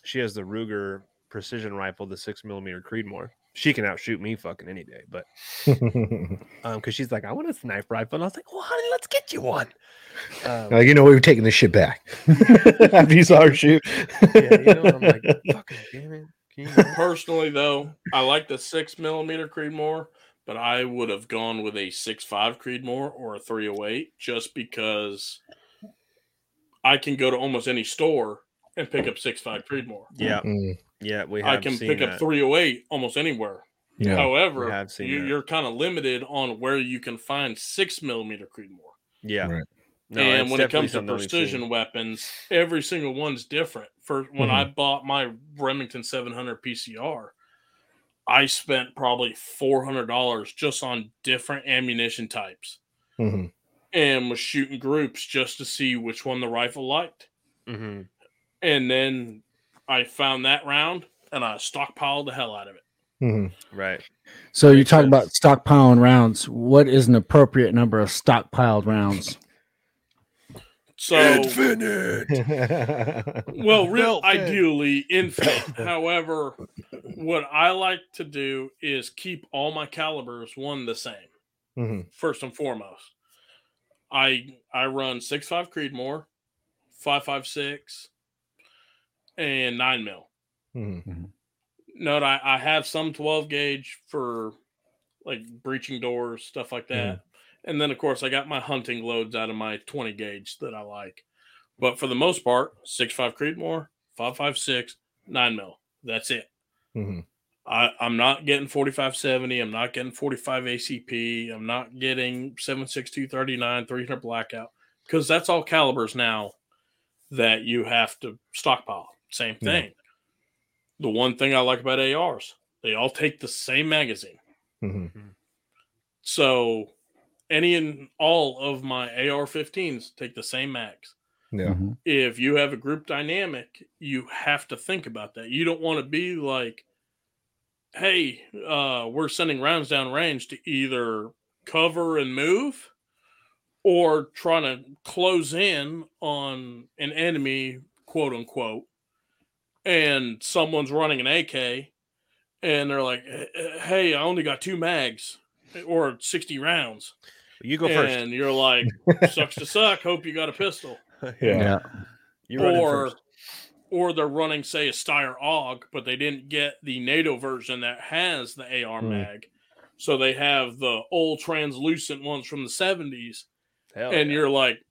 she has the Ruger precision rifle, the six millimeter Creedmoor. She can outshoot me fucking any day, but um, because she's like, I want a sniper rifle, and I was like, well, honey, let's get you one. Um, Like, you know, we've taking this shit back. After you saw her shoot. yeah, you know, I'm like, fucking damn it. Can you not?" Personally, though, I like the six millimeter Creedmoor, but I would have gone with a six five Creedmoor or a three oh eight just because I can go to almost any store and pick up six five Creedmoor. yeah, Mm, yeah, we I can seen pick that. up three oh eight almost anywhere. yeah. However, We have seen you, that. you're kind of limited on where you can find six millimeter Creedmoor. Yeah, Right. No, and when it comes to precision weapons, every single one's different. For when I bought my Remington 700 PCR, I spent probably $400 just on different ammunition types Mhm. and was shooting groups just to see which one the rifle liked. Mhm. And then I found that round and I stockpiled the hell out of it. Mhm. right. So you talk sense. about stockpiling rounds. What is an appropriate number of stockpiled rounds? So, Mm-hmm. well, real Belt fed. ideally infinite. However, what I like to do is keep all my calibers one the same. Mhm. First and foremost, I I run six five Creedmoor, five five six, and nine mil. Mhm. Note I, I have some twelve gauge for like breaching doors, stuff like that. And then of course I got my hunting loads out of my 20 gauge that I like. But for the most part, six five Creedmoor, five five six, nine mil. That's it. Mhm. I, I'm not getting 4570. I'm not getting 45 ACP. I'm not getting 76239, 300 blackout because that's all calibers now that you have to stockpile. Same Yeah. thing. The one thing I like about ARs, they all take the same magazine. Mhm. So any and all of my AR-15s take the same mags. Yeah. Mhm. If you have a group dynamic, you have to think about that. You don't want to be like, "Hey, uh, we're sending rounds down range to either cover and move, or trying to close in on an enemy, quote unquote." And someone's running an AK, and they're like, "Hey, I only got two mags." Or 60 rounds. You go first. and you're like, sucks to suck. Hope you got a pistol. Yeah. You run or, or they're running, say, a Steyr AUG, but they didn't get the NATO version that has the AR Hmm. mag. So they have the old translucent ones from the 70s. Hell and yeah. you're like,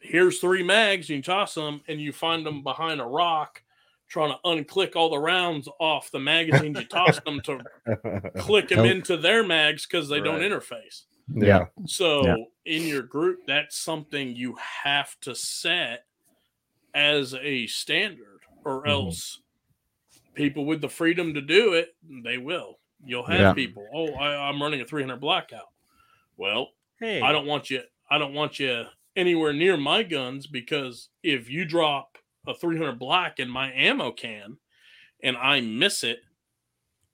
here's three mags. You toss them, and you find them behind a rock trying to unclick all the rounds off the magazines you toss them to click them Help. into their mags because they don't interface. yeah. So Yeah. in your group, that's something you have to set as a standard, or Mhm. else people with the freedom to do it, they will. You'll have Yeah. people. Oh, I, I'm running a 300 blackout. Well, hey, I don't want you. I don't want you anywhere near my guns because if you drop a 300 black in my ammo can, and I miss it,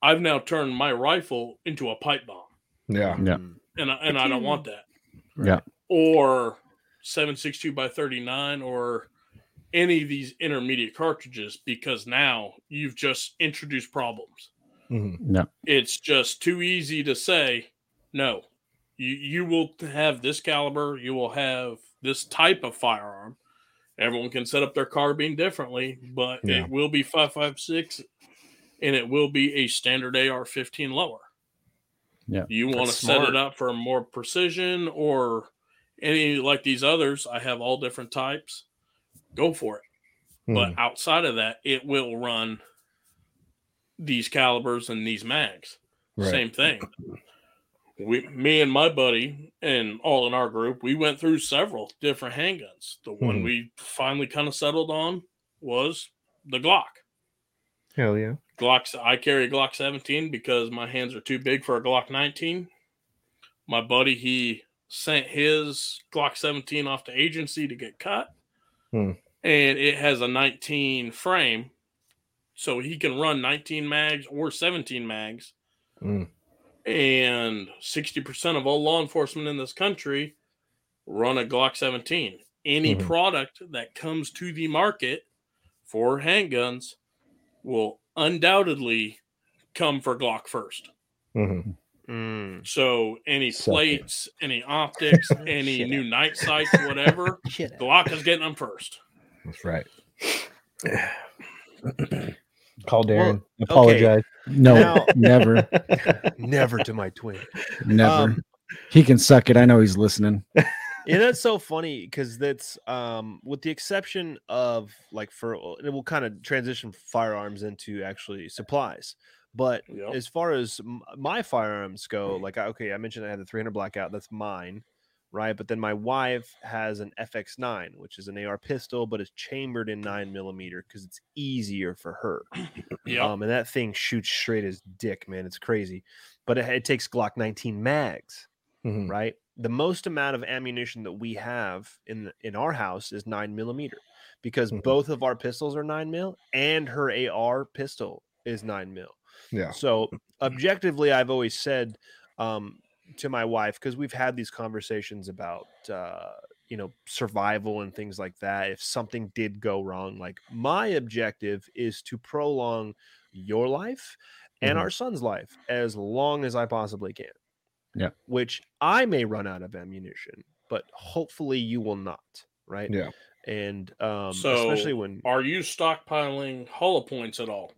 I've now turned my rifle into a pipe bomb, Yeah. Yeah. and I, and I don't want that. Yeah. Or 762 by 39 or any of these intermediate cartridges because now you've just introduced problems. Mhm. Yeah. It's just too easy to say no. You you will have this caliber, you will have this type of firearm. Everyone can set up their carbine differently, but Yeah. it will be 556 and it will be a standard AR-15 lower. Yeah. You want to set it up for more precision or any like these others. I have all different types. Go for it. But Mhm. outside of that, it will run these calibers and these mags. Right. Same thing. We, me and my buddy, and all in our group, we went through several different handguns. The one Mhm. we finally kind of settled on was the Glock. Hell yeah. Glocks. I carry a Glock 17 because my hands are too big for a Glock 19. My buddy, he sent his Glock 17 off to agency to get cut, Hmm. and it has a 19 frame, so he can run 19 mags or 17 mags. Mm. And 60% of all law enforcement in this country run a Glock 17. Any Mhm. product that comes to the market for handguns will undoubtedly come for Glock first. Mhm. Mm. So any Sucker. plates, any optics, any Shit. new night sights, whatever, Glock is getting them first. That's right. Call Darren. okay. Apologize. No, Now- never, Never to my twin. never. Um, he can suck it. I know he's listening. yeah, that's so funny because that's um with the exception of like for it will kind of transition firearms into actually supplies. But Yep. as far as m- my firearms go, like I- okay, I mentioned I had the 300 blackout. That's mine, right? But then my wife has an FX9, which is an AR pistol, but it's chambered in nine millimeter because it's easier for her. Yep. Um, and that thing shoots straight as dick, man. It's crazy. But it, it takes Glock 19 mags, Mhm. right? The most amount of ammunition that we have in the, in our house is nine millimeter, because Mhm. both of our pistols are nine mil, and her AR pistol is nine mil. Yeah. So objectively, I've always said um, to my wife because we've had these conversations about uh, you know survival and things like that. If something did go wrong, like my objective is to prolong your life and Mhm. our son's life as long as I possibly can. Yeah. Which I may run out of ammunition, but hopefully you will not. Right. Yeah. And um, So, especially when Are you stockpiling hollow points at all?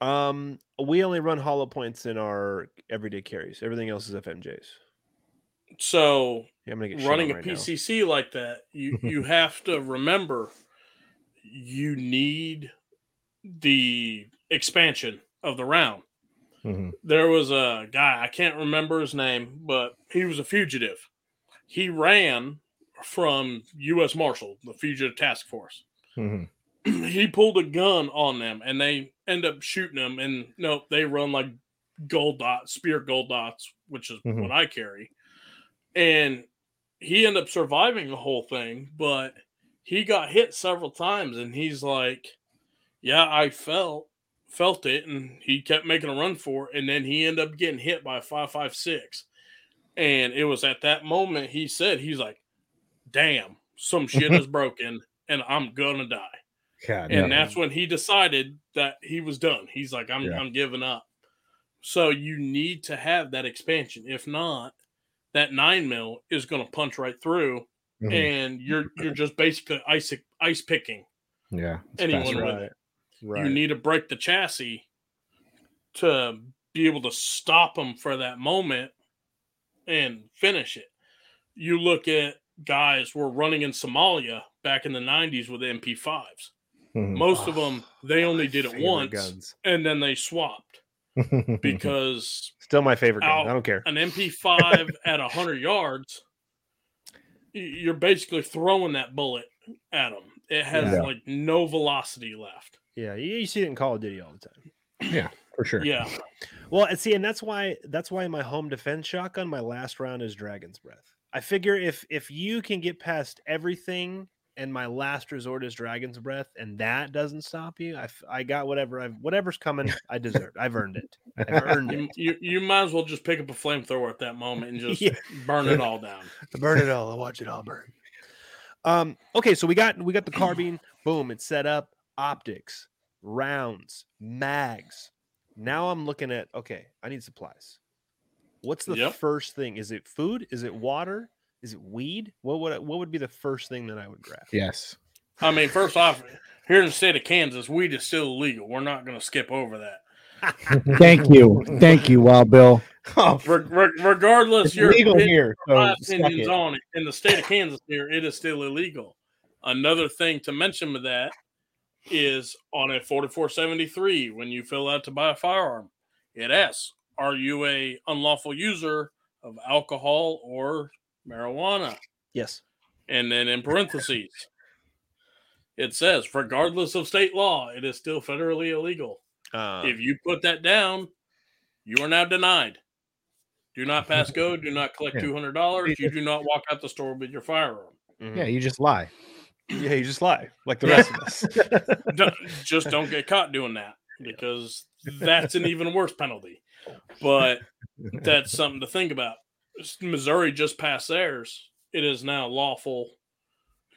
Um, we only run hollow points in our everyday carries. Everything else is FMJs. So Yeah, I'm gonna get running a right now. PCC like that, you you have to remember you need the expansion of the round. Mhm. There was a guy I can't remember his name, but he was a fugitive. He ran from U.S. Marshal, the Fugitive Task Force. Mhm. he pulled a gun on them, and they end up shooting him. And nope, they run like gold dots, Speer gold dots, which is Mhm. what I carry. And he ended up surviving the whole thing, but he got hit several times, and he's like, "Yeah, I felt felt it," and he kept making a run for it, and then he ended up getting hit by a five five six, and it was at that moment he said, "He's like, damn, some shit is broken, and I'm gonna die." God, and no. that's when he decided that he was done. He's like, I'm Yeah. I'm giving up. So you need to have that expansion. If not, that nine mil is going to punch right through, Mhm. and you're you're just basically ice ice picking yeah. anyone faster. with Right. it. Right. You need to break the chassis to be able to stop them for that moment and finish it. You look at guys were running in Somalia back in the 90s with MP5s. Mhm. Most of Oh, them they only did it once Guns. and then they swapped because Still my favorite gun. I don't care. an MP5 at 100 yards you're basically throwing that bullet at them. It has Yeah. like no velocity left. Yeah, you, you see it in Call of Duty all the time. yeah, for sure. Yeah. Well, and see, and that's why that's why my home defense shotgun, my last round is Dragon's Breath. I figure if if you can get past everything and my last resort is dragon's breath, and that doesn't stop you. i, I got whatever I've whatever's coming. I deserve. I've earned it. I've earned it. you, you might as well just pick up a flamethrower at that moment and just Yeah. burn it all down. burn it all. I watch it all burn. Um. Okay, so we got we got the carbine. Boom! It's set up. Optics, rounds, mags. Now I'm looking at. Okay, I need supplies. What's the Yep. first thing? Is it food? Is it water? Is it weed? What would I- what would be the first thing that I would grab? Yes. I mean, first off, here in the state of Kansas, weed is still illegal. We're not going to skip over that. Thank you, thank you, Wild Bill. Oh, Re- re- regardless, it's your legal opinion- here. So my suck opinions it. on it in the state of Kansas here, it is still illegal. Another thing to mention with that is on a 4473, when you fill out to buy a firearm, it asks, are you a unlawful user of alcohol or marijuana? Yes. And then in parentheses, it says, regardless of state law, it is still federally illegal. Uh, if you put that down, you are now denied. Do not pass go. Do not collect Yeah. two hundred dollars. You do not walk out the store with your firearm. mhm. Yeah, you just lie. yeah, you just lie like the rest of us. Don't- just don't get caught doing that because that's an even worse penalty. But that's something to think about. Missouri just passed theirs. It is now lawful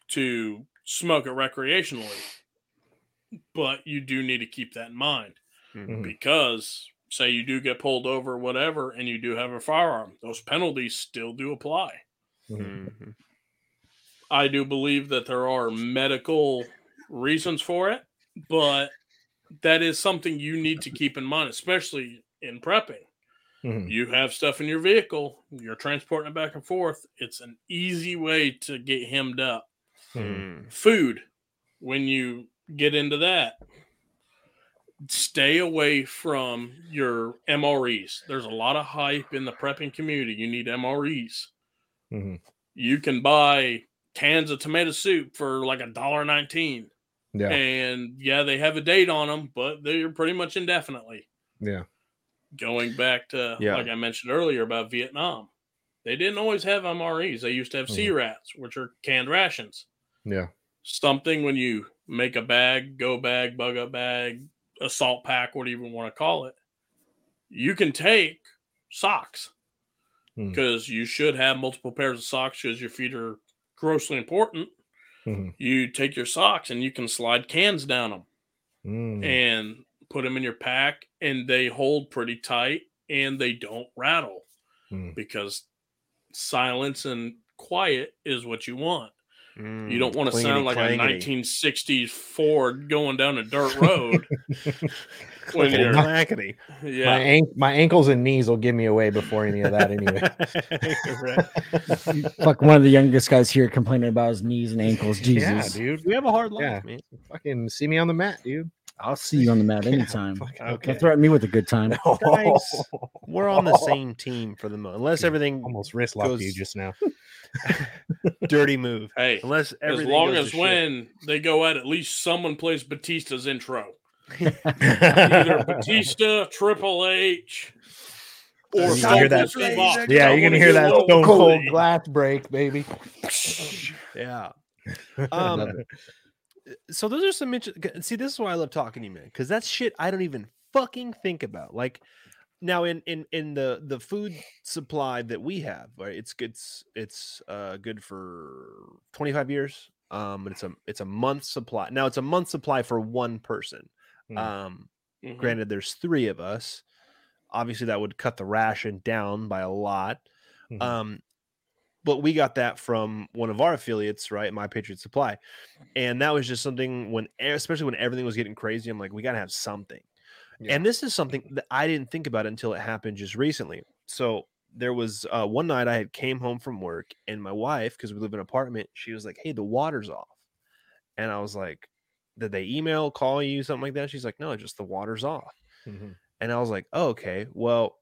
to smoke it recreationally, but you do need to keep that in mind Mhm. because say you do get pulled over, whatever, and you do have a firearm, those penalties still do apply. Mhm. I do believe that there are medical reasons for it, but that is something you need to keep in mind, especially in prepping. Mhm. You have stuff in your vehicle, you're transporting it back and forth. It's an easy way to get hemmed up. Mhm. Food, when you get into that, stay away from your MREs. There's a lot of hype in the prepping community. You need MREs. Mhm. You can buy cans of tomato soup for like a dollar nineteen. Yeah. And yeah, they have a date on them, but they're pretty much indefinitely. Yeah. Going back to Yeah. like I mentioned earlier about Vietnam, they didn't always have MREs. They used to have C rats, which are canned rations. Yeah. Something when you make a bag, go bag, bug up bag, assault pack, whatever you want to call it, you can take socks Hmm. because you should have multiple pairs of socks because your feet are grossly important. Mhm. You take your socks and you can slide cans down them Mm. and put them in your pack, and they hold pretty tight and they don't rattle Mm. because silence and quiet is what you want. Mm. You don't want to Clingety sound like a clangety. 1960s Ford going down a dirt road. when you're, clangety. My, yeah, ank- my ankles and knees will give me away before any of that anyway. Fuck one of the youngest guys here complaining about his knees and ankles. yeah, Jesus. dude. We have a hard life, Yeah. man. Fucking see me on the mat, dude. I'll see you on the mat anytime. Fucking- Okay. Don't threaten me with a good time. Guys, We're on the same team for the moment, unless everything Almost wrist locked you just now. dirty move. hey, Unless as long as to shit. when they go at at least someone plays Batista's intro. Either Batista, Triple H, or You hear that- yeah, you're gonna hear that a stone cold Cody. glass break, baby. Yeah. Um. So those are some interesting. See, this is why I love talking to you, man, because that's shit I don't even fucking think about. Like now, in in in the the food supply that we have, right? It's it's it's uh good for twenty five years. Um, but it's a it's a month supply. Now it's a month supply for one person. Mm. Um, Mhm. granted, there's three of us. Obviously, that would cut the ration down by a lot. Mhm. Um, but we got that from one of our affiliates, right? My Patriot Supply, and that was just something when, especially when everything was getting crazy. I'm like, we gotta have something. And this is something that I didn't think about until it happened just recently. So there was uh, one night I had came home from work, and my wife, because we live in an apartment, she was like, "Hey, the water's off," and I was like, "Did they email, call you, something like that?" She's like, "No, just the water's off." Mhm. And I was like, oh, okay, well,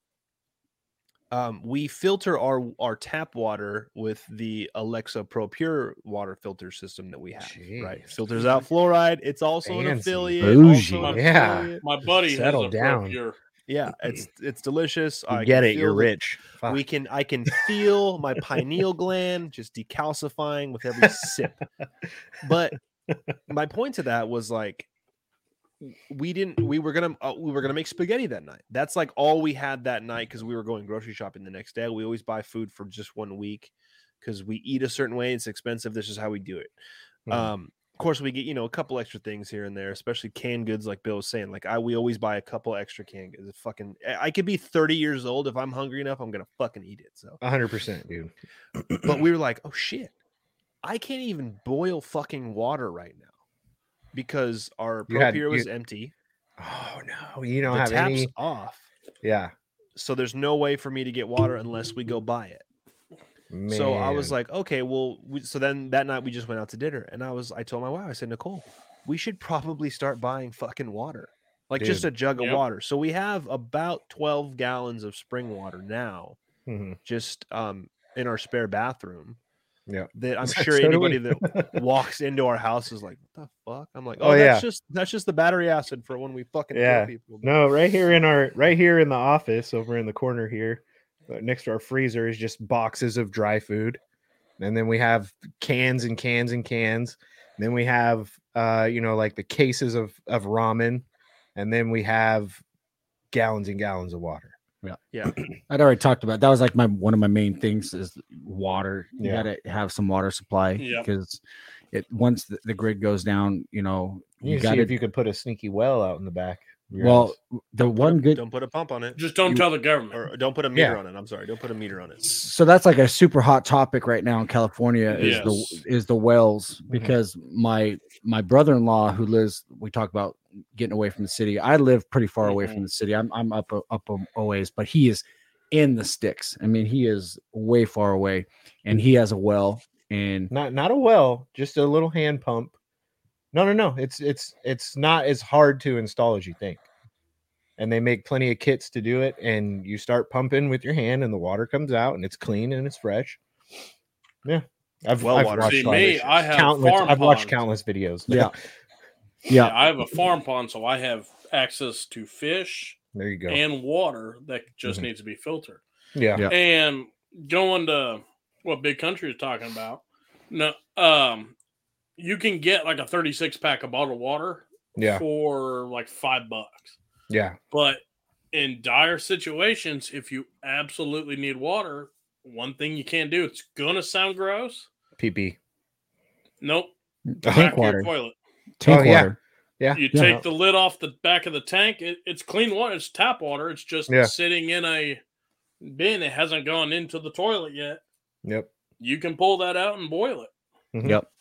um, we filter our our tap water with the Alexa Pro Pure water filter system that we have. Right, filters out fluoride. It's also an Fancy. affiliate. Bougie. also an Yeah. affiliate. My buddy Settle has a down. Pro Pure. Yeah, it's it's delicious. You I get it. You're the- rich. Fuck. We can I can feel my pineal gland just decalcifying with every sip. But my point to that was like we didn't we were gonna uh, we were gonna make spaghetti that night. That's like all we had that night because we were going grocery shopping the next day. We always buy food for just one week because we eat a certain way it's expensive this is how we do it. Mhm. um of course we get you know a couple extra things here and there especially canned goods like bill was saying like i we always buy a couple extra canned goods It's fucking I- could be 30 years old if i'm hungry enough i'm gonna fucking eat it so. Hundred percent, dude. but we were like, oh shit, I can't even boil fucking water right now because our You had- propure was you- empty. Oh no, you don't the have tap's any. off. Yeah, So there's no way for me to get water unless we go buy it. So I was like, okay, well, we, so then that night we just went out to dinner, and I was, I told my wife, I said, Nicole, we should probably start buying fucking water, like just a jug of water. So we have about 12 gallons of spring water now, Mhm. just um in our spare bathroom. Yeah. that I'm sure we. anybody that walks into our house is like, what the fuck? I'm like, Oh, oh, that's yeah. just that's just the battery acid for when we fucking kill Yeah. people. No, right here in our right here in the office, over in the corner here, uh, next to our freezer is just boxes of dry food, and then we have cans and cans and cans. And then we have, uh, you know, like the cases of of ramen, and then we have gallons and gallons of water. I'd already talked about that was like my one of my main things is water. You Yeah. gotta have some water supply Yep. because it once the, the grid goes down, you know, You, you gotta if you could put a sneaky well out in the back. of well house. the Don't one a- good Don't put a pump on it, Just don't You- tell the government. or don't put a meter Yeah. on it. I'm sorry, don't put a meter on it. so that's like a super hot topic right now in California is Yes. the is the wells mm-hmm. because my my brother-in-law who lives we talk about getting away from the city. I live pretty far away from mm-hmm. the city. I'm I'm up a, up a, a ways, but he is in the sticks. I mean, he is way far away and he has a well and not not a well, just a little hand pump. No, no, no. It's it's it's not as hard to install as you think. And they make plenty of kits to do it. And you start pumping with your hand, and the water comes out, and it's clean and it's fresh. Yeah, I've, Well I've watched See, me. I have countless. I've watched countless videos. yeah. Yeah, Yeah. I have a farm pond, so I have access to fish there you go. and water that just Mhm. needs to be filtered. yeah, Yeah. And going to what Big Country is talking about, no, um, you can get like a 36 pack of bottled water yeah, for like five bucks. yeah. But in dire situations, if you absolutely need water, one thing you can't do, it's gonna sound gross. PP. Nope. Tank back of your water. toilet. Tank Oh, yeah. water. Yeah, You Yeah. take the lid off the back of the tank. It, it's clean water. It's tap water. It's just Yeah. sitting in a bin. It hasn't gone into the toilet yet. Yep. You can pull that out and boil it. Mhm. Yep.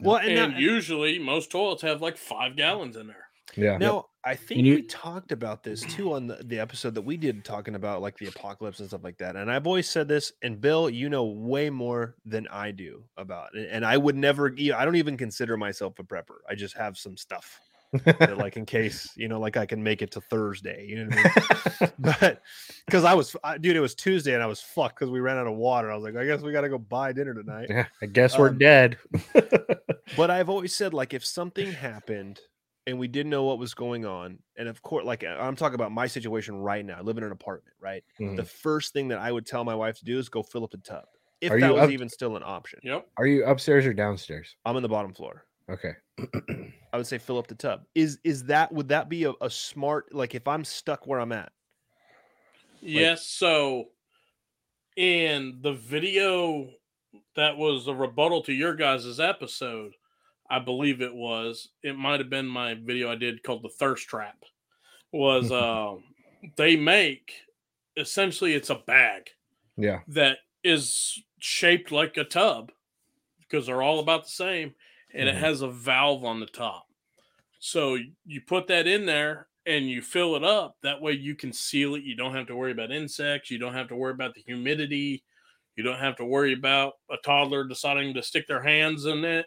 Well, and, And, now- usually, most toilets have like five gallons in there. Yeah. Now, I think you- we talked about this too on the, the episode that we did talking about like the apocalypse and stuff like that. And I've always said this, and Bill, you know way more than I do about it. And I would never, I don't even consider myself a prepper. I just have some stuff that, like in case, you know, like I can make it to Thursday. You know what I mean? but because I was, I, dude, it was Tuesday and I was fucked because we ran out of water. I was like, I guess we got to go buy dinner tonight. yeah. I guess we're Um, dead. But I've always said, like, if something happened and we didn't know what was going on, and of course, like, I'm talking about my situation right now. I live in an apartment, right? Mhm. The first thing that I would tell my wife to do is go fill up the tub, if Are that was up- even still an option. Yep. Are you upstairs or downstairs? I'm in the bottom floor. Okay. I would say fill up the tub. Is is that would that be a, a smart like if I'm stuck where I'm at? Yes. So, in the video that was a rebuttal to your guys' episode, I believe it was. It might have been my video I did called "The Thirst Trap." Was um, they make essentially it's a bag Yeah. that is shaped like a tub because they're all about the same and Mhm. it has a valve on the top. So you put that in there and you fill it up. That way you can seal it. You don't have to worry about insects. You don't have to worry about the humidity. You don't have to worry about a toddler deciding to stick their hands in it.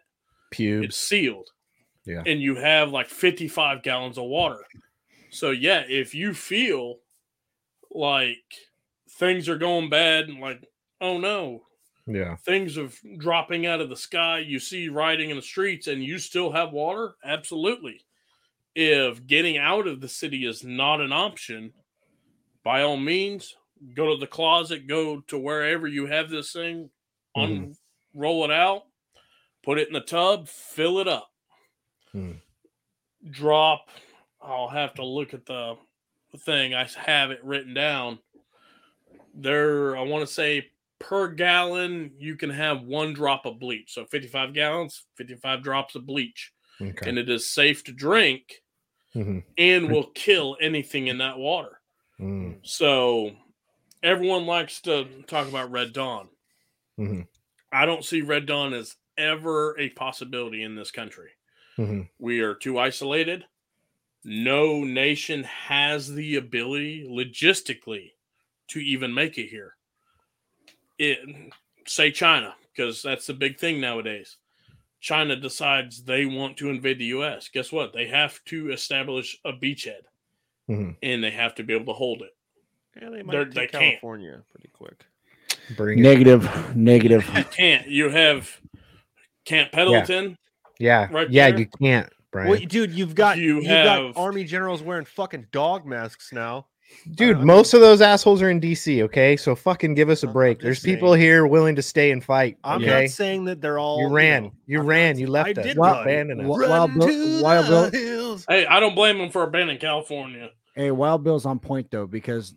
It's sealed. Yeah. And you have like 55 gallons of water. So yeah, if you feel like things are going bad and like, oh no, Yeah. things are dropping out of the sky, you see riding in the streets and you still have water, absolutely. if getting out of the city is not an option, by all means, go to the closet, go to wherever you have this thing, Mhm. unroll it out, put it in the tub, fill it up. Hmm. Drop. I'll have to look at the thing. I have it written down. There, I want to say per gallon, you can have one drop of bleach. So 55 gallons, 55 drops of bleach. Okay. And it is safe to drink Mhm. and will kill anything in that water. Mm. So everyone likes to talk about Red Dawn. Mhm. I don't see Red Dawn as ever a possibility in this country. Mhm. We are too isolated. No nation has the ability logistically to even make it here. It say China, because that's the big thing nowadays. China decides they want to invade the US. Guess what? They have to establish a beachhead Mhm. and they have to be able to hold it. Yeah, they They're- might they take can't. California pretty quick. Bring it. Negative, negative. You can't. You have Camp Pendleton. Yeah. right yeah, there. you can't, Brian. Well, dude, you've got You you have have- got army generals wearing fucking dog masks now. Dude, Uh, most of those assholes are in DC, okay? So fucking give us a I'm break. There's saying. people here willing to stay and fight. I'm okay? not saying that they're all. you ran. know, you ran. not- You left I us. did You run. abandoned us. Wild Bill- Wild Bill- hills. Hey, I don't blame them for abandoning California. Hey, Wild Bill's on point though because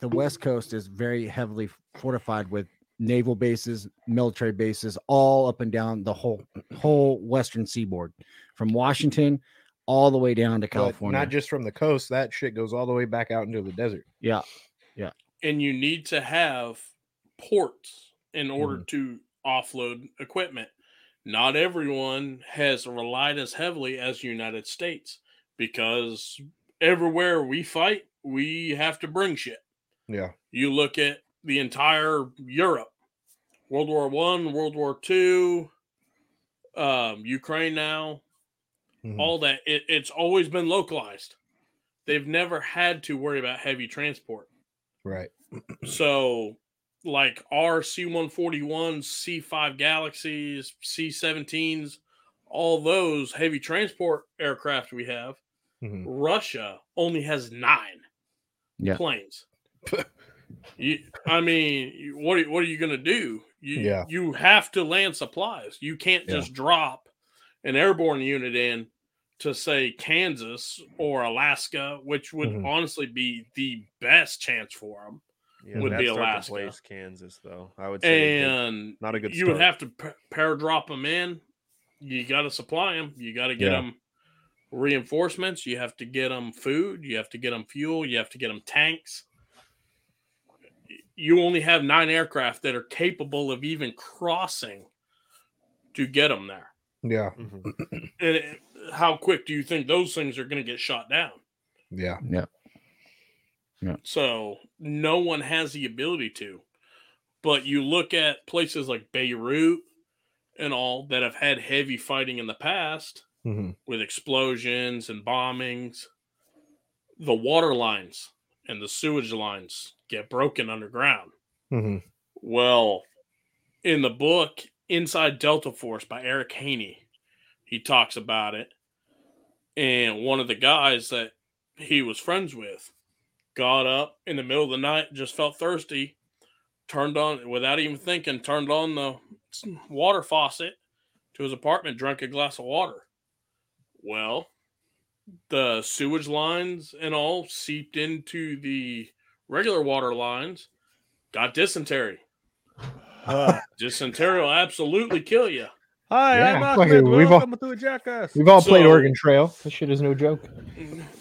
the West Coast is very heavily fortified with naval bases, military bases, all up and down the whole whole western seaboard, from Washington all the way down to But California. not just from the coast. That shit goes all the way back out into the desert. yeah, yeah. And you need to have ports in order Mm-hmm. to offload equipment. Not everyone has relied as heavily as the United States because everywhere we fight, we have to bring shit. Yeah. You look at the entire Europe, World War One, World War Two, um, Ukraine now, Mhm. all that. It, it's always been localized. They've never had to worry about heavy transport. Right. So, like our C 141s, C 5 Galaxies, C 17s, all those heavy transport aircraft we have, Mhm. Russia only has nine Yeah. planes. you, I mean, what are, what are you going to do? You, Yeah. you have to land supplies. You can't Yeah. just drop an airborne unit in to say Kansas or Alaska, which would Mhm. honestly be the best chance for them. Yeah, would be starting to Alaska. place Kansas, though. I would say that And not a good. you would have to pa- pair drop them in. You got to supply them. You got to get Yeah. them reinforcements. You have to get them food. You have to get them fuel. You have to get them tanks. You only have nine aircraft that are capable of even crossing to get them there. Yeah. Mhm. And it- how quick do you think those things are going to get shot down? Yeah. yeah. Yeah. So no one has the ability to. But you look at places like Beirut and all that have had heavy fighting in the past hmm with explosions and bombings. The water lines and the sewage lines get broken underground. hmm Well, in the book Inside Delta Force by Eric Haney, he talks about it. And one of the guys that he was friends with got up in the middle of the night, just felt thirsty, turned on without even thinking, turned on the water faucet to his apartment, drank a glass of water. Well, the sewage lines and all seeped into the regular water lines, got dysentery. Uh, Dysentery will absolutely kill you. Hi, Yeah, I'm fucking- Ahmed. we've all- to a jackass. We've all played Oregon Trail. This shit is no joke.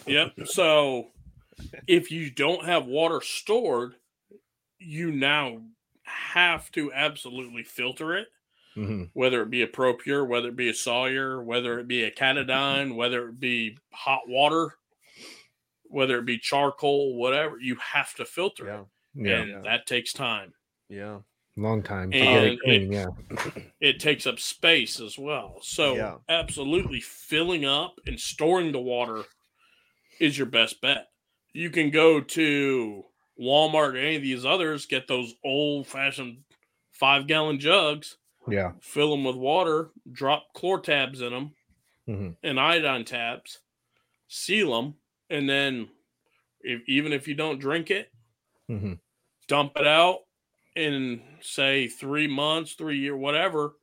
Yep. So if you don't have water stored, you now have to absolutely filter it, hmm whether it be a ProPur, whether it be a Sawyer, whether it be a Katadyn, whether it be hot water, whether it be charcoal, whatever. You have to filter Yeah, it, Yeah. and Yeah. that takes time. yeah, Long time And it clean. yeah. it takes up space as well. So Yeah. absolutely filling up and storing the water is your best bet. You can go to Walmart or any of these others, get those old fashioned five gallon jugs, Yeah. fill them with water, drop chlor tabs in them hmm and iodine tabs, seal them, and then if even if you don't drink it, Mhm. dump it out in say three months, three year, whatever.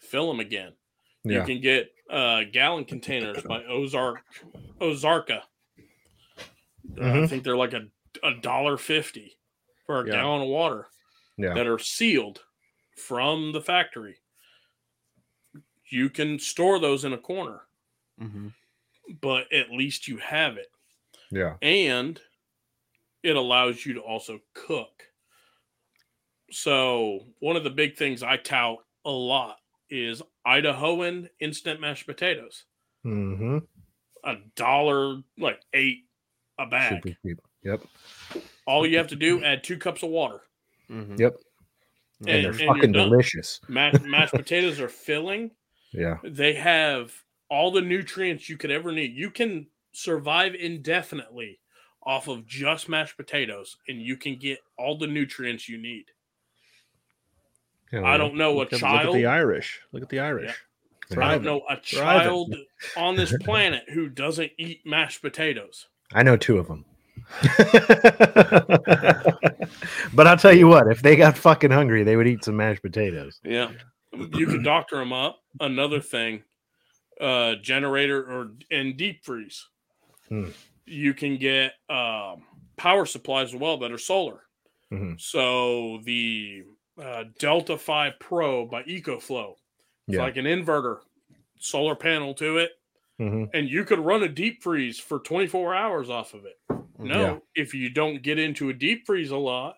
Fill them again. Yeah. You can get uh, gallon containers by Ozark Ozarka. Uh, I Mhm. think they're like a a dollar fifty for a Yeah. gallon of water Yeah. that are sealed from the factory. You can store those in a corner, Mhm. but at least you have it. Yeah. And it allows you to also cook. So, one of the big things I tout a lot is Idahoan instant mashed potatoes. Mm-hmm. A dollar, like eight a bag. Super cheap. Yep. All you have to do, add two cups of water. Mhm. Yep. And, And- they're and fucking delicious. Mashed, mashed potatoes are filling. Yeah. They have all the nutrients you could ever need. You can survive indefinitely off of just mashed potatoes, and you can get all the nutrients you need. Hell I don't know a Look at, look at child. the Irish. Look at the Irish. I don't know a child on this planet who doesn't eat mashed potatoes. I know two of them. but I'll tell you what, if they got fucking hungry, they would eat some mashed potatoes. Yeah, you can doctor them up. Another thing, uh, generator or and deep freeze. Hmm. You can get um, power supplies as well that are solar. Mhm. So the uh, Delta Five Pro by EcoFlow, it's Yeah. like an inverter, solar panel to it, hmm and you could run a deep freeze for 24 hours off of it. No, Yeah. if you don't get into a deep freeze a lot,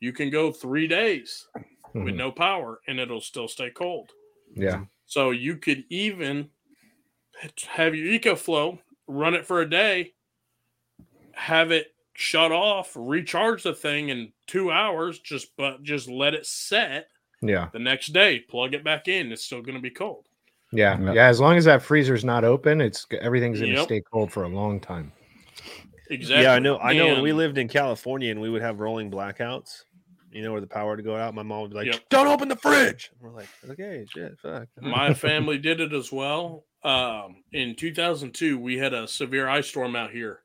you can go three days with Mhm. no power and it'll still stay cold. Yeah. So you could even have your EcoFlow run it for a day, have it shut off, recharge the thing in two hours, just but just let it set Yeah. the next day, plug it back in. It's still going to be cold. Yeah. Yep. Yeah. As long as that freezer's not open, it's everything's gonna Yep. stay cold for a long time. Exactly. Yeah, I know. I know. When we lived in California and we would have rolling blackouts, you know, where the power to go out, my mom would be like, Yep. "Don't open the fridge." And we're like, "Okay, shit, fuck." my family did it as well. Um, in 2002, we had a severe ice storm out here.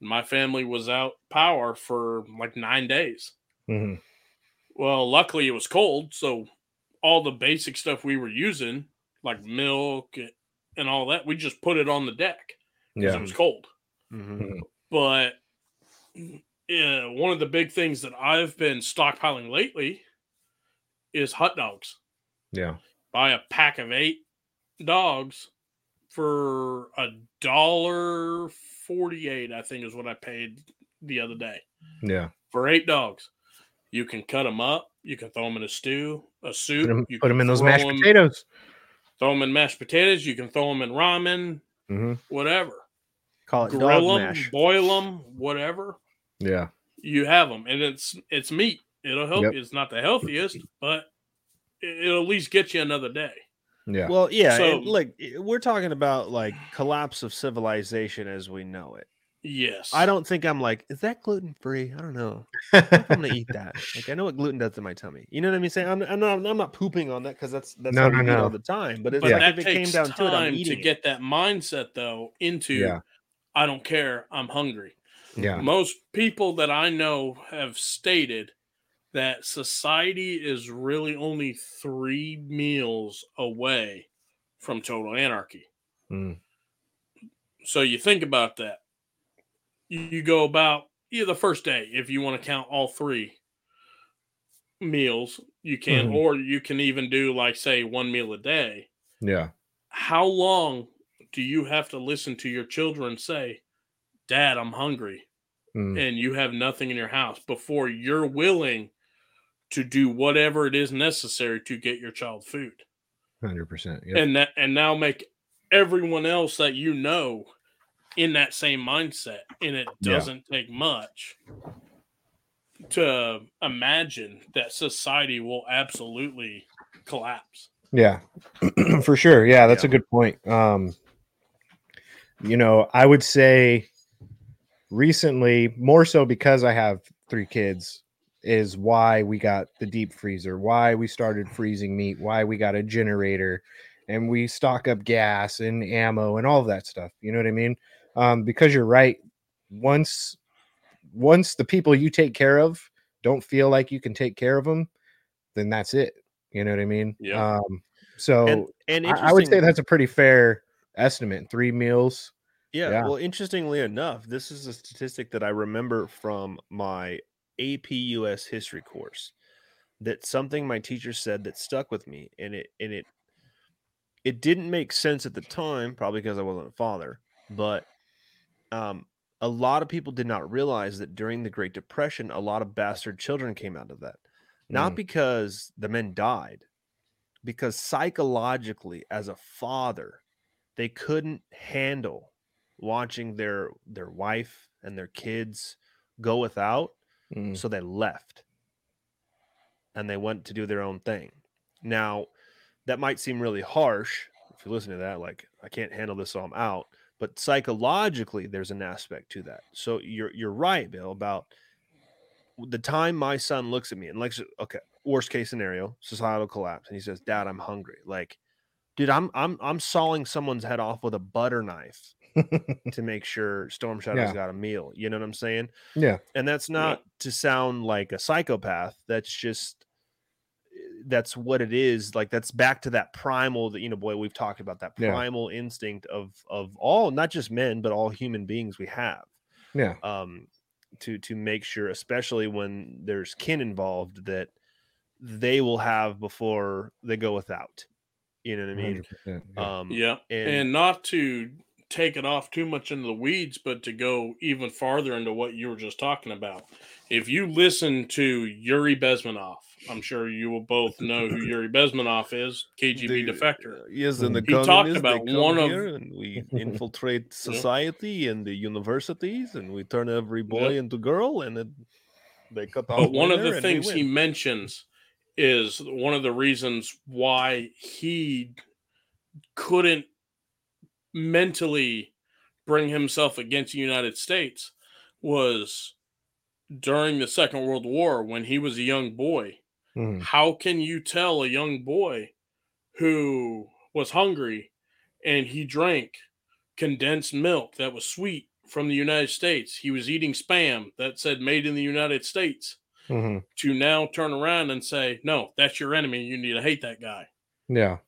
My family was out power for like nine days. hmm Well, luckily it was cold, so all the basic stuff we were using, like milk and all that, we just put it on the deck because Yeah. it was cold. Mhm. But yeah, one of the big things that I've been stockpiling lately is hot dogs. Yeah. buy a pack of eight dogs for a dollar forty-eight. I think is what I paid the other day Yeah. for eight dogs. You can cut them up. You can throw them in a stew, a soup. Put them, you put them in those throw mashed 'em- potatoes. Throw them in mashed potatoes. You can throw them in ramen, hmm whatever. Call it dog Grill them, mash. boil them, whatever. Yeah. You have them, and it's it's meat. It'll help Yep. you. It's not the healthiest, but it- it'll at least get you another day. Yeah. Well, yeah. So- and look, i- we're talking about like collapse of civilization as we know it. Yes, I don't think I'm like, is that gluten free? I don't know. I'm gonna eat that. Like I know what gluten does to my tummy. You know what I mean? Saying I'm, I'm not, I'm not pooping on that because that's that's No, how no, no. all the time. But it's But like that if it came takes down to it, I'm time to eating it. get that mindset though into Yeah. I don't care, I'm hungry. Yeah. Most people that I know have stated that society is really only three meals away from total anarchy. Mm. So you think about that. You, go about yeah, the first day, if you want to count all three meals, you can, Mhm. or you can even do like say one meal a day. Yeah. How long do you have to listen to your children say, Dad, I'm hungry? Mm. and you have nothing in your house before you're willing to do whatever it is necessary to get your child food Hundred percent. Yeah. and that and now make everyone else that you know in that same mindset and it doesn't take much to imagine that society will absolutely collapse Yeah, for sure. Yeah, that's a good point. Um, you know, I would say recently, more so because I have three kids, is why we got the deep freezer, why we started freezing meat, why we got a generator, and we stock up gas and ammo and all that stuff. You know what I mean? Um, because you're right. Once once the people you take care of don't feel like you can take care of them, then that's it. You know what I mean? Yeah. Um, so and and I, I would say that's a pretty fair estimate. Three meals. Yeah, Yeah. Well, interestingly enough, this is a statistic that I remember from my AP US history course. That something my teacher said that stuck with me, and it and it it didn't make sense at the time, probably because I wasn't a father, but um, a lot of people did not realize that during the Great Depression, a lot of bastard children came out of that. Not Mm. because the men died, because psychologically, as a father, they couldn't handle watching their their wife and their kids go without Mm. so they left. And they went to do their own thing. Now that might seem really harsh if you listen to that like i can't handle this so i'm out but psychologically there's an aspect to that. So you're you're right bill about the time my son looks at me and like okay worst case scenario societal collapse and he says dad i'm hungry. Like dude i'm i'm i'm sawing someone's head off with a butter knife to make sure storm shadow's Yeah. got a meal you know what i'm saying yeah. and that's not to sound like a psychopath that's just eh, that's what it is like that's back to that primal that you know boy we've talked about that Yeah. primal instinct of of all not just men but all human beings we have Yeah. um to to make sure especially when there's kin involved that they will have before they go without you know what i mean yeah. um Yeah. and, and not to take it off too much into the weeds, but to go even farther into what you were just talking about. If you listen to Yuri Bezmenov, I'm sure you will both know who Yuri Bezmenov is, KGB The- defector. Uh, yes, and the He talked about one of- and we infiltrate society and the universities, and we turn every boy into girl, and it, they cut off. But one of the things he mentions is one of the reasons why he couldn't mentally bring himself against the United States was during the Second World War when he was a young boy. Mhm. How can you tell a young boy who was hungry and he drank condensed milk that was sweet from the United States? He was eating spam that said made in the United States Mhm. to now turn around and say, no, that's your enemy. You need to hate that guy. Yeah.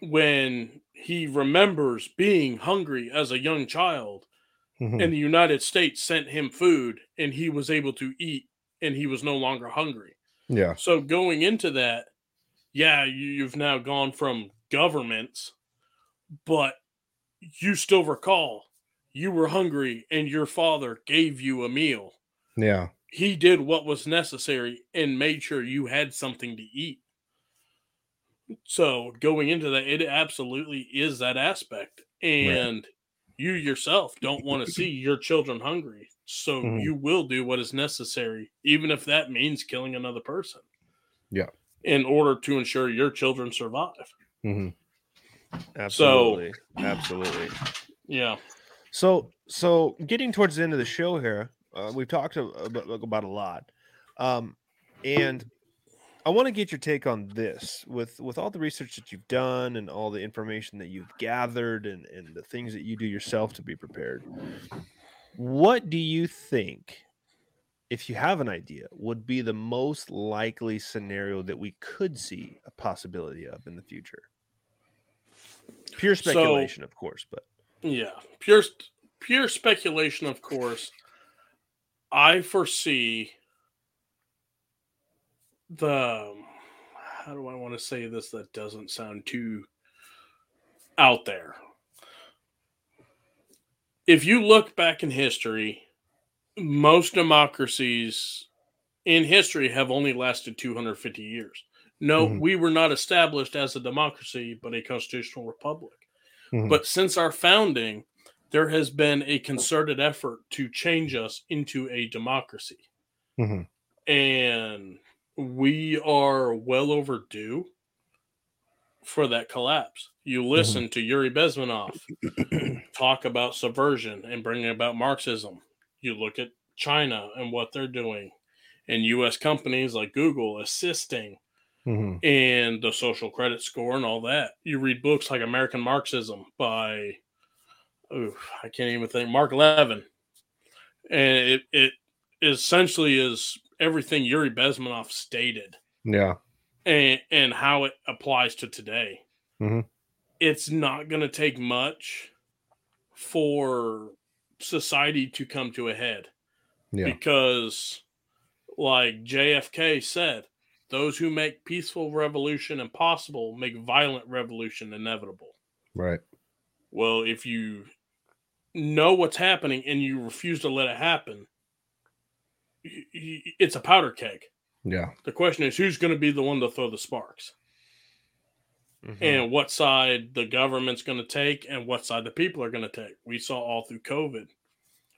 When he remembers being hungry as a young child Mhm. and the United States sent him food and he was able to eat and he was no longer hungry. Yeah. So going into that, yeah, you, you've now gone from governments, but you still recall you were hungry and your father gave you a meal. Yeah. He did what was necessary and made sure you had something to eat. So going into that, it absolutely is that aspect. And you yourself don't want to see your children hungry. So Mhm. you will do what is necessary, even if that means killing another person. Yeah. In order to ensure your children survive. hmm absolutely, absolutely. Yeah. So, so getting towards the end of the show here, uh, we've talked about, about a lot, um, and I want to get your take on this with with all the research that you've done and all the information that you've gathered and and the things that you do yourself to be prepared. What do you think, if you have an idea, would be the most likely scenario that we could see a possibility of in the future? Pure So- speculation, of course, but Yeah, pure pure speculation, of course. I foresee the how do I want to say this that doesn't sound too out there. If you look back in history, most democracies in history have only lasted 250 years. No, Mhm. we were not established as a democracy, but a constitutional republic. Mhm. But since our founding, there has been a concerted effort to change us into a democracy. Mhm. And we are well overdue for that collapse. You listen to Yuri Bezmenov talk about subversion and bringing about Marxism. You look at China and what they're doing, and US companies like Google assisting Mhm. and the social credit score and all that. You read books like American Marxism by, oh, I can't even think, Mark Levin. And it, it essentially is everything Yuri Bezmenov stated Yeah. and, and how it applies to today. Mhm. It's not going to take much for society to come to a head Yeah. because like JFK said, those who make peaceful revolution impossible make violent revolution inevitable. Right. Well, if you know what's happening and you refuse to let it happen, it's a powder keg. Yeah. The question is who's going to be the one to throw the sparks Mhm. and what side the government's going to take and what side the people are going to take. We saw all through COVID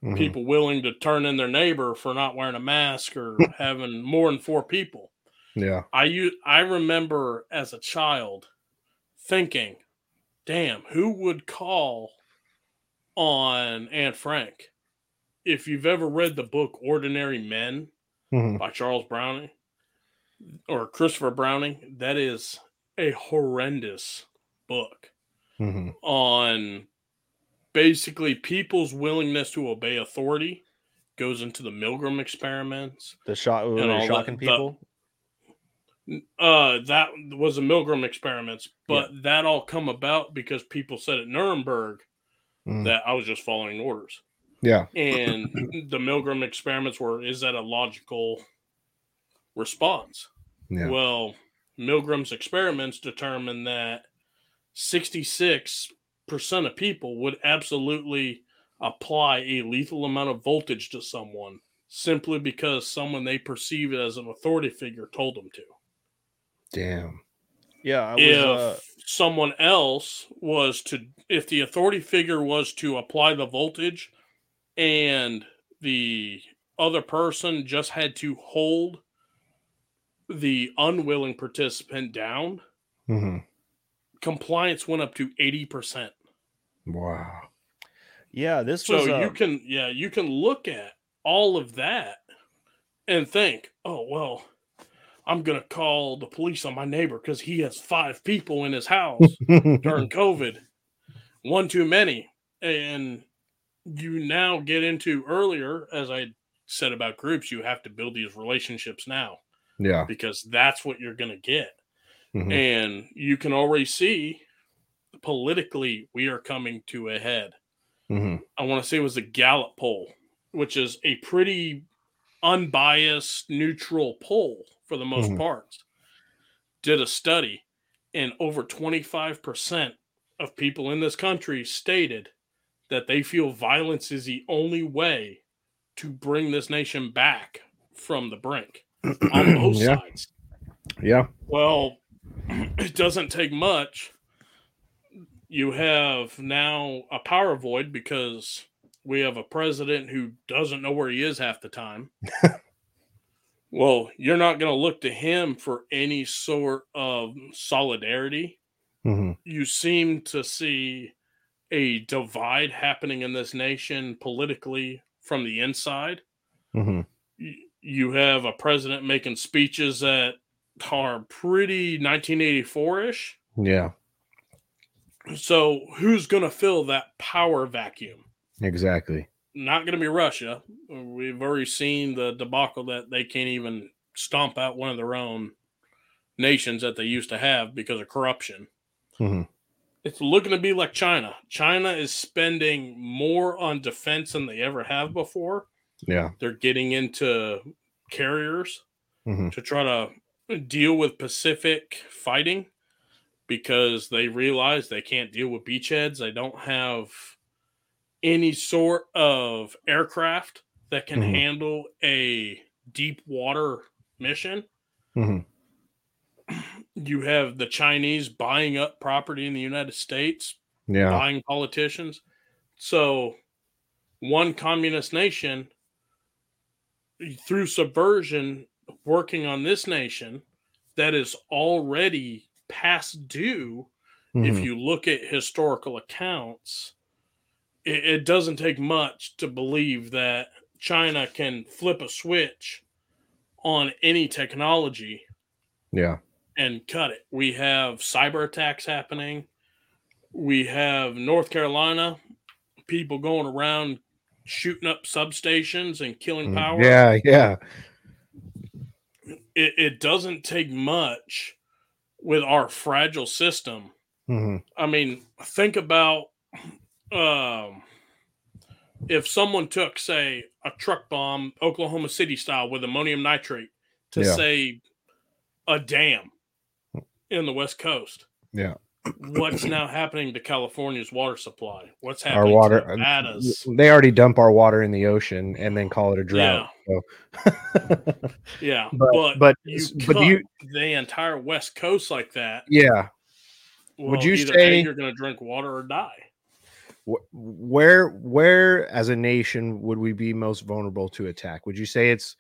Mhm. people willing to turn in their neighbor for not wearing a mask or having more than four people. Yeah. I I remember as a child thinking, "Damn, who would call on Anne Frank?" If you've ever read the book Ordinary Men Mhm. by Charles Browning or Christopher Browning, that is a horrendous book Mhm. on basically people's willingness to obey authority goes into the Milgram experiments. the shot and shocking that- the- people. Uh, that was the Milgram experiments, but that all come about because people said at Nuremberg Mhm. that I was just following orders, Yeah. and the Milgram experiments were is that a logical response? Yeah. Well, Milgram's experiments determined that 66% of people would absolutely apply a lethal amount of voltage to someone simply because someone they perceive as an authority figure told them to. Damn. Yeah, I was. if Uh, someone else was to, if the authority figure was to apply the voltage and the other person just had to hold the unwilling participant down, Mhm. compliance went up to 80%. Wow. yeah, this So was. you uh, can, yeah, you can look at all of that and think, oh, well, I'm going to call the police on my neighbor because he has five people in his house during COVID. One too many. And you now get into earlier, as I said about groups, you have to build these relationships now yeah. because that's what you're going to get. Mhm. And you can already see politically, we are coming to a head. Mhm. I want to say it was a Gallup poll, which is a pretty unbiased, neutral poll for the most Mhm. part. Did a study, and over 25% of people in this country stated that they feel violence is the only way to bring this nation back from the brink on both Yeah. sides. Yeah. Well, it doesn't take much. You have now a power void because we have a president who doesn't know where he is half the time. well, you're not going to look to him for any sort of solidarity. Mhm. You seem to see a divide happening in this nation politically from the inside Mhm. y- you have a president making speeches that are pretty 1984-ish Yeah. so who's going to fill that power vacuum Exactly. not going to be russia we've already seen the debacle that they can't even stomp out one of their own nations that they used to have because of corruption Mhm. It's looking to be like china china is spending more on defense than they ever have before Yeah. they're getting into carriers Mhm. to try to deal with Pacific fighting because they realize they can't deal with beachheads. They don't have any sort of aircraft that can Mhm. handle a deep water mission. Mhm. You have the Chinese buying up property in the United States, Yeah. buying politicians. So, one communist nation through subversion working on this nation that is already past due. If Mhm. you look at historical accounts, it, it doesn't take much to believe that China can flip a switch on any technology Yeah. And cut it. We have cyber attacks happening. We have North Carolina people going around shooting up substations and killing power. Mm, Yeah, yeah. It, it doesn't take much with our fragile system. Mhm. I mean, think about um, if someone took, say, a truck bomb, Oklahoma City style, with ammonium nitrate to Yeah. say a dam in the West Coast. Yeah. What's now happening to California's water supply? What's happening Our water, to Nevada's? they already dump our water in the ocean and then call it a drought. So. Yeah, But- but but- you but you- the entire West Coast like that. yeah. Well, Would you say- A, you're going to drink water or die? Wh- where where as a nation would we be most vulnerable to attack would you say it's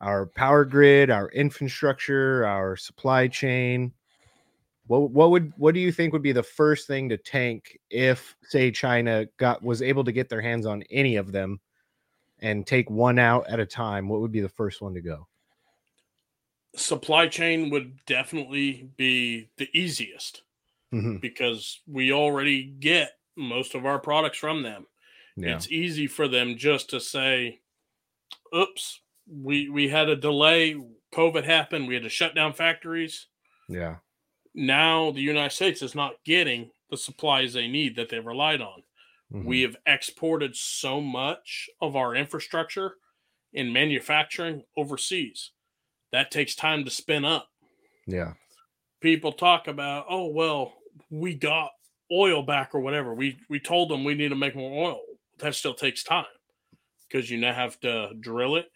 our power grid our infrastructure our supply chain what what would what do you think would be the first thing to tank if say china got was able to get their hands on any of them and take one out at a time what would be the first one to go Supply chain would definitely be the easiest Mhm. because we already get most of our products from them. yeah It's easy for them just to say, "Oops, we we had a delay. COVID happened. We had to shut down factories." yeah Now the United States is not getting the supplies they need that they relied on. Mhm. We have exported so much of our infrastructure in manufacturing overseas. That takes time to spin up. yeah People talk about, oh well, we got oil back or whatever. We we told them we need to make more oil. That still takes time because you now have to drill it,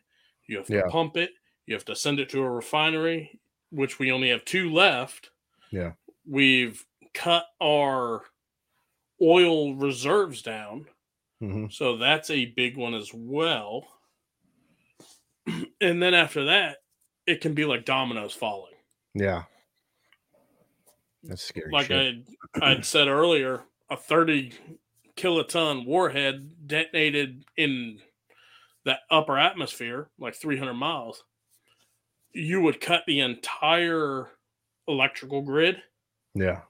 you have to Yeah. pump it, you have to send it to a refinery, which we only have two left. Yeah. We've cut our oil reserves down. Mhm. So that's a big one as well. and then after that, it can be like dominoes falling. yeah that's scary Like. I I'd said earlier, a 30 kiloton warhead detonated in that upper atmosphere, like 300 miles, you would cut the entire electrical grid. yeah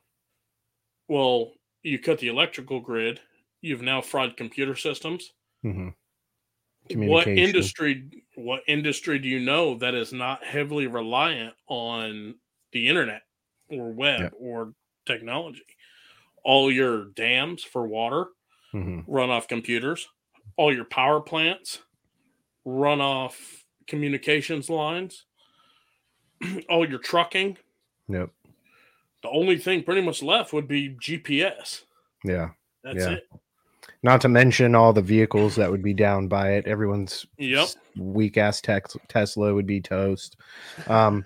Well, you cut the electrical grid, you've now fried computer systems. Mhm. what industry what industry do you know that is not heavily reliant on the internet or web Yeah. or technology all your dams for water Mhm. run off computers all your power plants run off communications lines all your trucking Yep. the only thing pretty much left would be gps Yeah. that's Yeah. it Not to mention all the vehicles that would be down by it. Everyone's Yep. weak ass tex- Tesla would be toast. Um,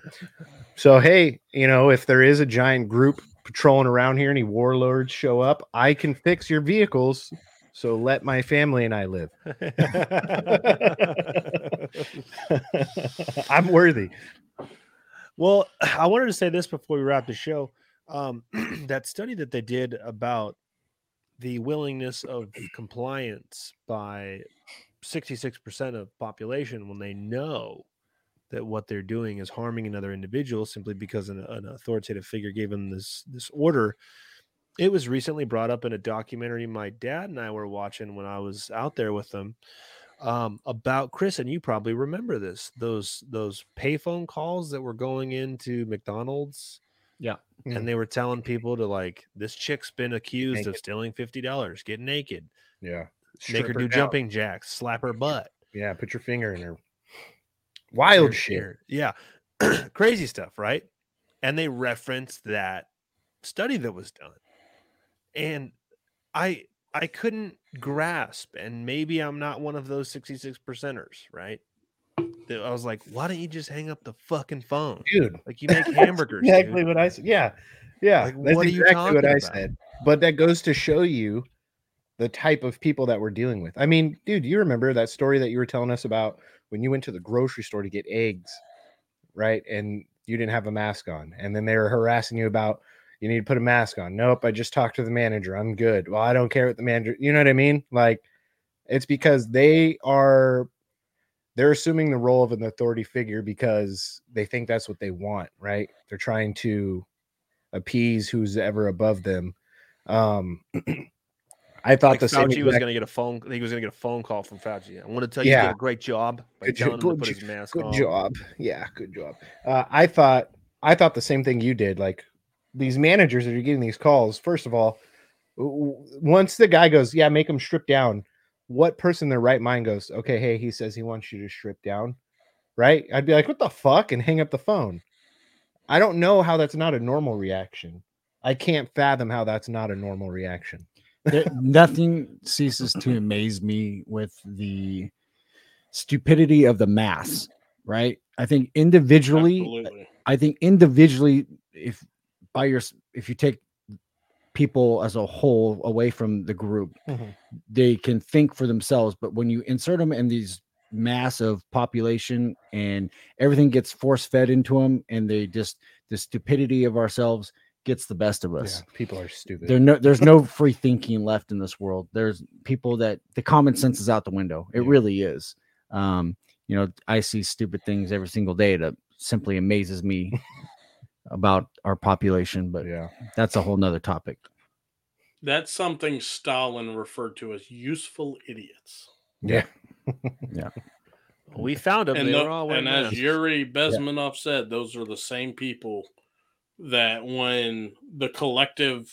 so hey, you know, if there is a giant group patrolling around here, any warlords show up, I can fix your vehicles. So let my family and I live. I'm worthy. Well, I wanted to say this before we wrap the show. Um, that study that they did about the willingness of compliance by 66% of population when they know that what they're doing is harming another individual simply because an, an authoritative figure gave them this this order. It was recently brought up in a documentary my dad and I were watching when I was out there with them um, about Chris, and you probably remember this those those payphone calls that were going into McDonald's. Yeah. Mm. And they were telling people to like, this chick's been accused of stealing fifty dollars. Get naked, Yeah. make her Strip do down. jumping jacks, slap her butt. Yeah. Put your finger in her. Wild Weird- shit. weird. Yeah. Crazy stuff, right? And they referenced that study that was done. And I I couldn't grasp, and maybe I'm not one of those 66 percenters, right? I was like, why don't you just hang up the fucking phone? Dude. Like you make hamburgers. exactly dude. what I said. Yeah. Yeah. Like, that's what exactly what I about? said. But that goes to show you the type of people that we're dealing with. I mean, dude, you remember that story that you were telling us about when you went to the grocery store to get eggs, right? And you didn't have a mask on. And then they were harassing you about you need to put a mask on. Nope, I just talked to the manager. I'm good. Well, I don't care what the manager, you know what I mean? Like it's because they are they're assuming the role of an authority figure because they think that's what they want, right? They're trying to appease who's ever above them. Um, I thought Like the same. Fauci was going to get a phone. He was going to get a phone call from Fauci. I want to tell you, you Yeah. did a great job by Good telling him to good put his mask good on. job. Yeah, good job. Uh, I thought I thought the same thing you did. Like these managers that are getting these calls. First of all, w- w- once the guy goes, "Yeah, make him strip down," what person in their right mind goes, "Okay, hey, he says he wants you to strip down," right? I'd be like, "What the fuck?" and hang up the phone. I don't know how that's not a normal reaction. I can't fathom how that's not a normal reaction. there, nothing ceases to amaze me with the stupidity of the mass right i think individually Absolutely. i think individually if by your if you take people as a whole away from the group Mhm. they can think for themselves but when you insert them in these massive population and everything gets force fed into them and they just the stupidity of ourselves gets the best of us Yeah, people are stupid. there no there's no free thinking left in this world there's people that the common sense is out the window it Yeah. really is um you know i see stupid things every single day that simply amazes me about our population but yeah. that's a whole nother topic That's something Stalin referred to as useful idiots. Yeah. Yeah. We found them. And, they tho- were all and as. Yuri Bezmenov said, those are the same people that when the collective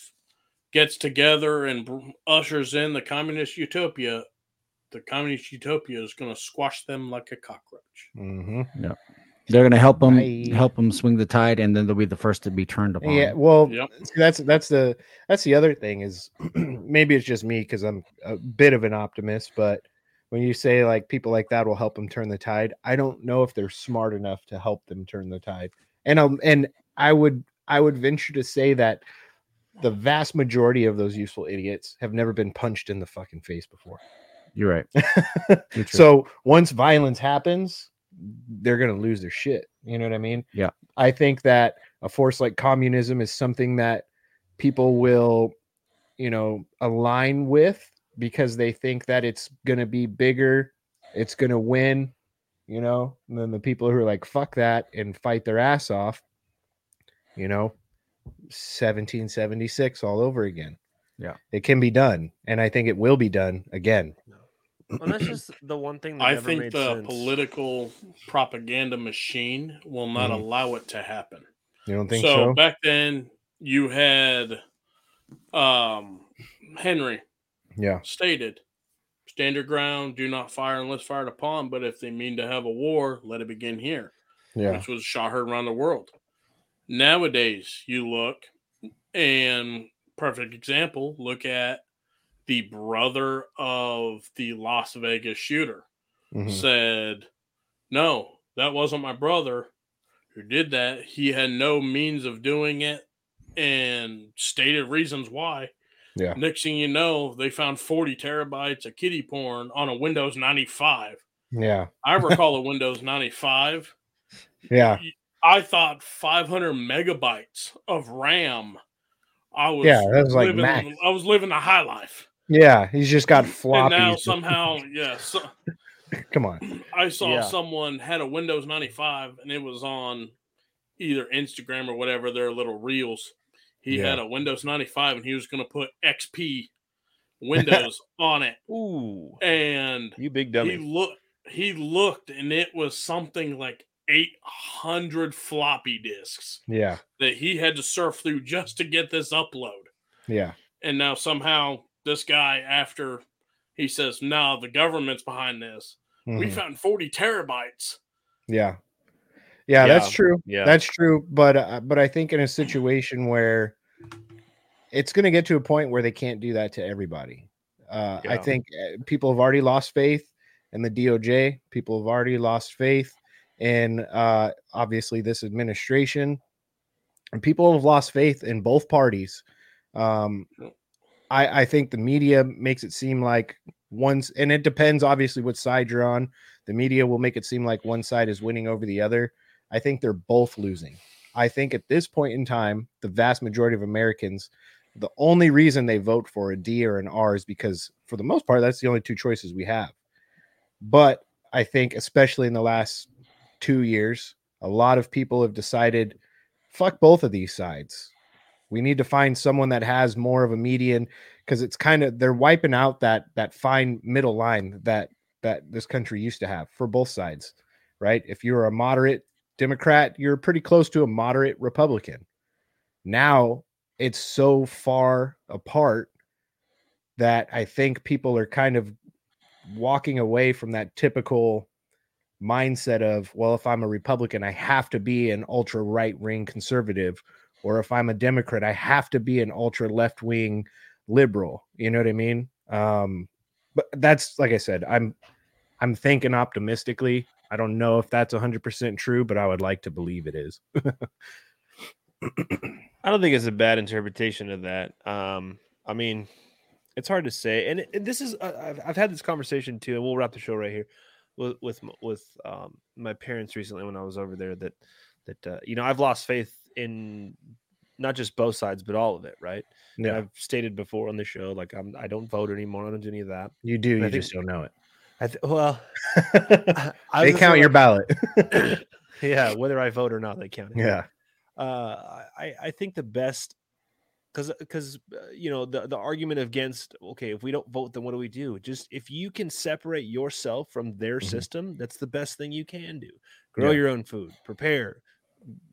gets together and br- ushers in the communist utopia, the communist utopia is going to squash them like a cockroach. hmm they're going to help them Bye. help them swing the tide and then they'll be the first to be turned upon Yeah, well, Yep. see, that's that's the that's the other thing is maybe it's just me because I'm a bit of an optimist, but when you say like people like that will help them turn the tide, I don't know if they're smart enough to help them turn the tide. And um, and I would I would venture to say that the vast majority of those useful idiots have never been punched in the fucking face before. you're right You're so once violence happens, they're gonna lose their shit. You know what I mean? Yeah. I think that a force like communism is something that people will, you know, align with because they think that it's gonna be bigger, it's gonna win, you know, and then the people who are like, fuck that and fight their ass off, you know, 1776 all over again. Yeah. It can be done. And I think it will be done again. Well, that's just the one thing that I think made the sense. political propaganda machine will not Mhm. allow it to happen. You don't think so, so? back then, you had um, Henry yeah. stated, "Stand your ground, do not fire unless fired upon. But if they mean to have a war, let it begin here." Yeah. which was shot heard around the world. Nowadays, you look, and perfect example, look at the brother of the Las Vegas shooter Mhm. said, No, that wasn't my brother who did that. He had no means of doing it and stated reasons why. Yeah. Next thing you know, they found 40 terabytes of kitty porn on a Windows 95. Yeah. I recall a Windows 95 Yeah. I thought 500 megabytes of RAM. I was Yeah, that was like living, max. I was living the high life, Yeah. He's just got floppy. and now somehow, yes, Come on. I saw Yeah. someone had a Windows 95, and it was on either Instagram or whatever their little reels. He Yeah. had a Windows 95, and he was going to put XP Windows on it, Ooh, and you big dummy. he dummy. looked. He looked, and it was something like 800 floppy disks. Yeah. that he had to surf through just to get this upload. Yeah. And now somehow this guy, after he says, no, the government's behind this, we Mhm. found 40 terabytes. Yeah. Yeah, that's true. Yeah. That's true. But uh, but I think in a situation where it's going to get to a point where they can't do that to everybody. Uh, I think uh, people have already lost faith in the DOJ. People have already lost faith in uh, obviously this administration, and people have lost faith in both parties. Um, Yep. I, I think the media makes it seem like once, and it depends obviously what side you're on. The media will make it seem like one side is winning over the other. I think they're both losing. I think at this point in time, the vast majority of Americans, the only reason they vote for a D or an R is because, for the most part, that's the only two choices we have. But I think, especially in the last two years, a lot of people have decided, fuck both of these sides. We need to find someone that has more of a median because it's kind of they're wiping out that that fine middle line that that this country used to have for both sides, right? If you're a moderate Democrat, you're pretty close to a moderate Republican. Now it's so far apart that I think people are kind of walking away from that typical mindset of, well, if I'm a Republican, I have to be an ultra right wing conservative, or if I'm a Democrat, I have to be an ultra left wing liberal. You know what I mean? Um, but that's like I said, I'm I'm thinking optimistically. I don't know if that's 100% true, but I would like to believe it is. I don't think it's a bad interpretation of that. Um, I mean, it's hard to say, and, and this is uh, I've, I've had this conversation too, and we'll wrap the show right here with with with um, my parents recently when I was over there. That that uh, you know I've lost faith in not just both sides, but all of it. Right? Yeah. I've stated before on the show, like I'm I don't vote anymore. I don't do any of that. You do, I you think- just don't know it. I th- well, I they count say, your like- ballot. yeah, whether I vote or not, they count. it. yeah. uh, I I think the best because because uh, you know the the argument against okay if we don't vote then what do we do just if you can separate yourself from their Mhm. system that's the best thing you can do grow Yeah. your own food prepare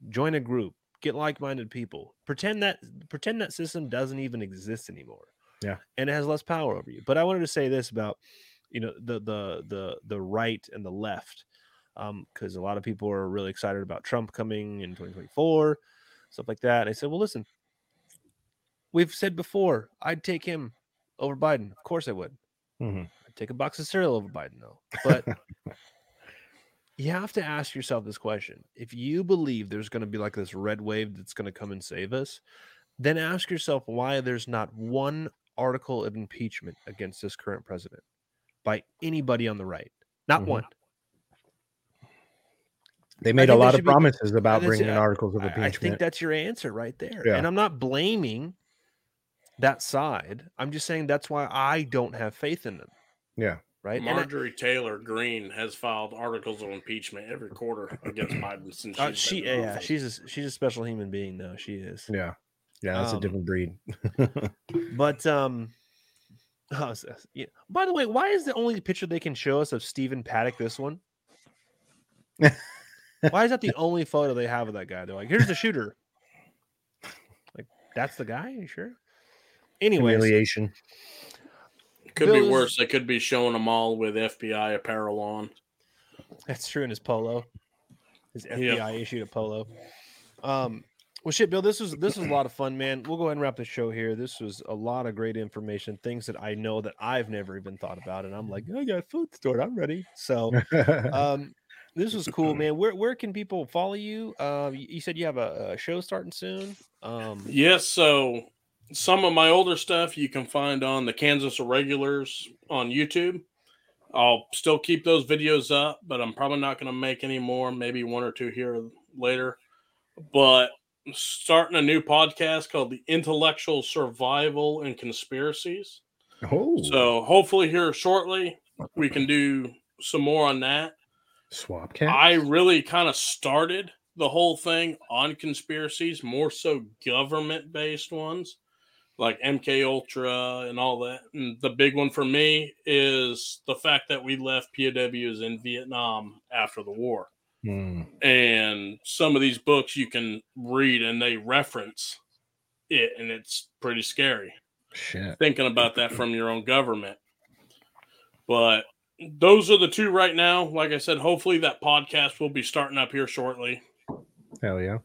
join a group get like-minded people pretend that pretend that system doesn't even exist anymore Yeah. and it has less power over you but i wanted to say this about you know the the the the right and the left because a lot of people are really excited about Trump coming in 2024, stuff like that. And I said, well, listen, we've said before, I'd take him over Biden. Of course I would. Mm-hmm. I'd take a box of cereal over Biden, though. But you have to ask yourself this question: If you believe there's going to be like this red wave that's going to come and save us, then ask yourself why there's not one article of impeachment against this current president by anybody on the right. Not Mhm. one. They made a lot of should be- promises about bringing in articles of impeachment. I think that's your answer right there. Yeah. And I'm not blaming that side. I'm just saying that's why I don't have faith in them. yeah. Right. And I- Marjorie Taylor Greene has filed articles of impeachment every quarter against Biden since uh, she's she, been yeah, she's a, she's a special human being, though. She is. Yeah. Yeah. That's Um, a different breed. But um, how's this? Yeah. By the way, why is the only picture they can show us of Stephen Paddock this one? why is that the only photo they have of that guy? They're like, here's the shooter. Like, that's the guy. you sure? Anyway, Humiliation. Could be Bill's- worse. They could be showing them all with FBI apparel on. That's true in his polo. His Yeah. FBI issued a polo. Um, well, shit, Bill. This was this was a lot of fun, man. We'll go ahead and wrap the show here. This was a lot of great information, things that I know that I've never even thought about, and I'm like, I got food stored. I'm ready. So, um, this was cool, man. Where where can people follow you? Uh, you, you said you have a, a show starting soon. Um, Yes, so some of my older stuff you can find on the Kansas Irregulars on YouTube. I'll still keep those videos up, but I'm probably not going to make any more, maybe one or two here later. But starting a new podcast called The Intellectual Survival and Conspiracies. oh, So hopefully here shortly we can do some more on that. swap cat. I really kind of started the whole thing on conspiracies, more so government based ones like MK Ultra and all that. And the big one for me is the fact that we left POWs in Vietnam after the war. Hmm. And some of these books you can read and they reference it, and it's pretty scary Shit. thinking about that from your own government. But those are the two right now. Like I said, hopefully that podcast will be starting up here shortly. Hell yeah.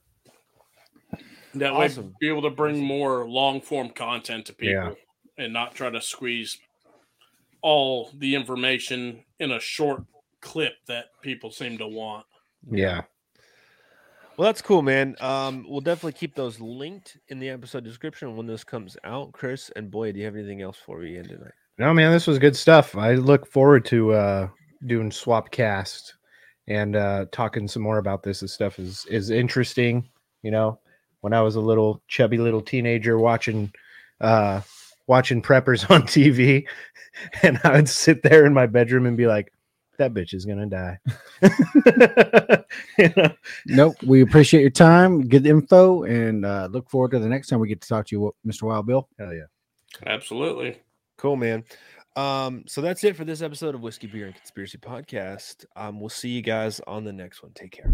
That Awesome. way, be able to bring more long form content to people Yeah. and not try to squeeze all the information in a short clip that people seem to want. Yeah. Well, that's cool, man. Um, we'll definitely keep those linked in the episode description when this comes out. Chris and Boy, do you have anything else for me in tonight? No, man, this was good stuff. I look forward to uh doing swap cast and uh talking some more about this. This stuff is is interesting. You know, when I was a little chubby little teenager watching uh watching preppers on TV, and I would sit there in my bedroom and be like, that bitch is gonna die. You know? Nope. We appreciate your time, good info, and uh, look forward to the next time we get to talk to you, Mr. Wild Bill. Hell yeah. Absolutely. Cool, man. Um, so that's it for this episode of Whiskey, Beer, and Conspiracy Podcast. Um, we'll see you guys on the next one. Take care.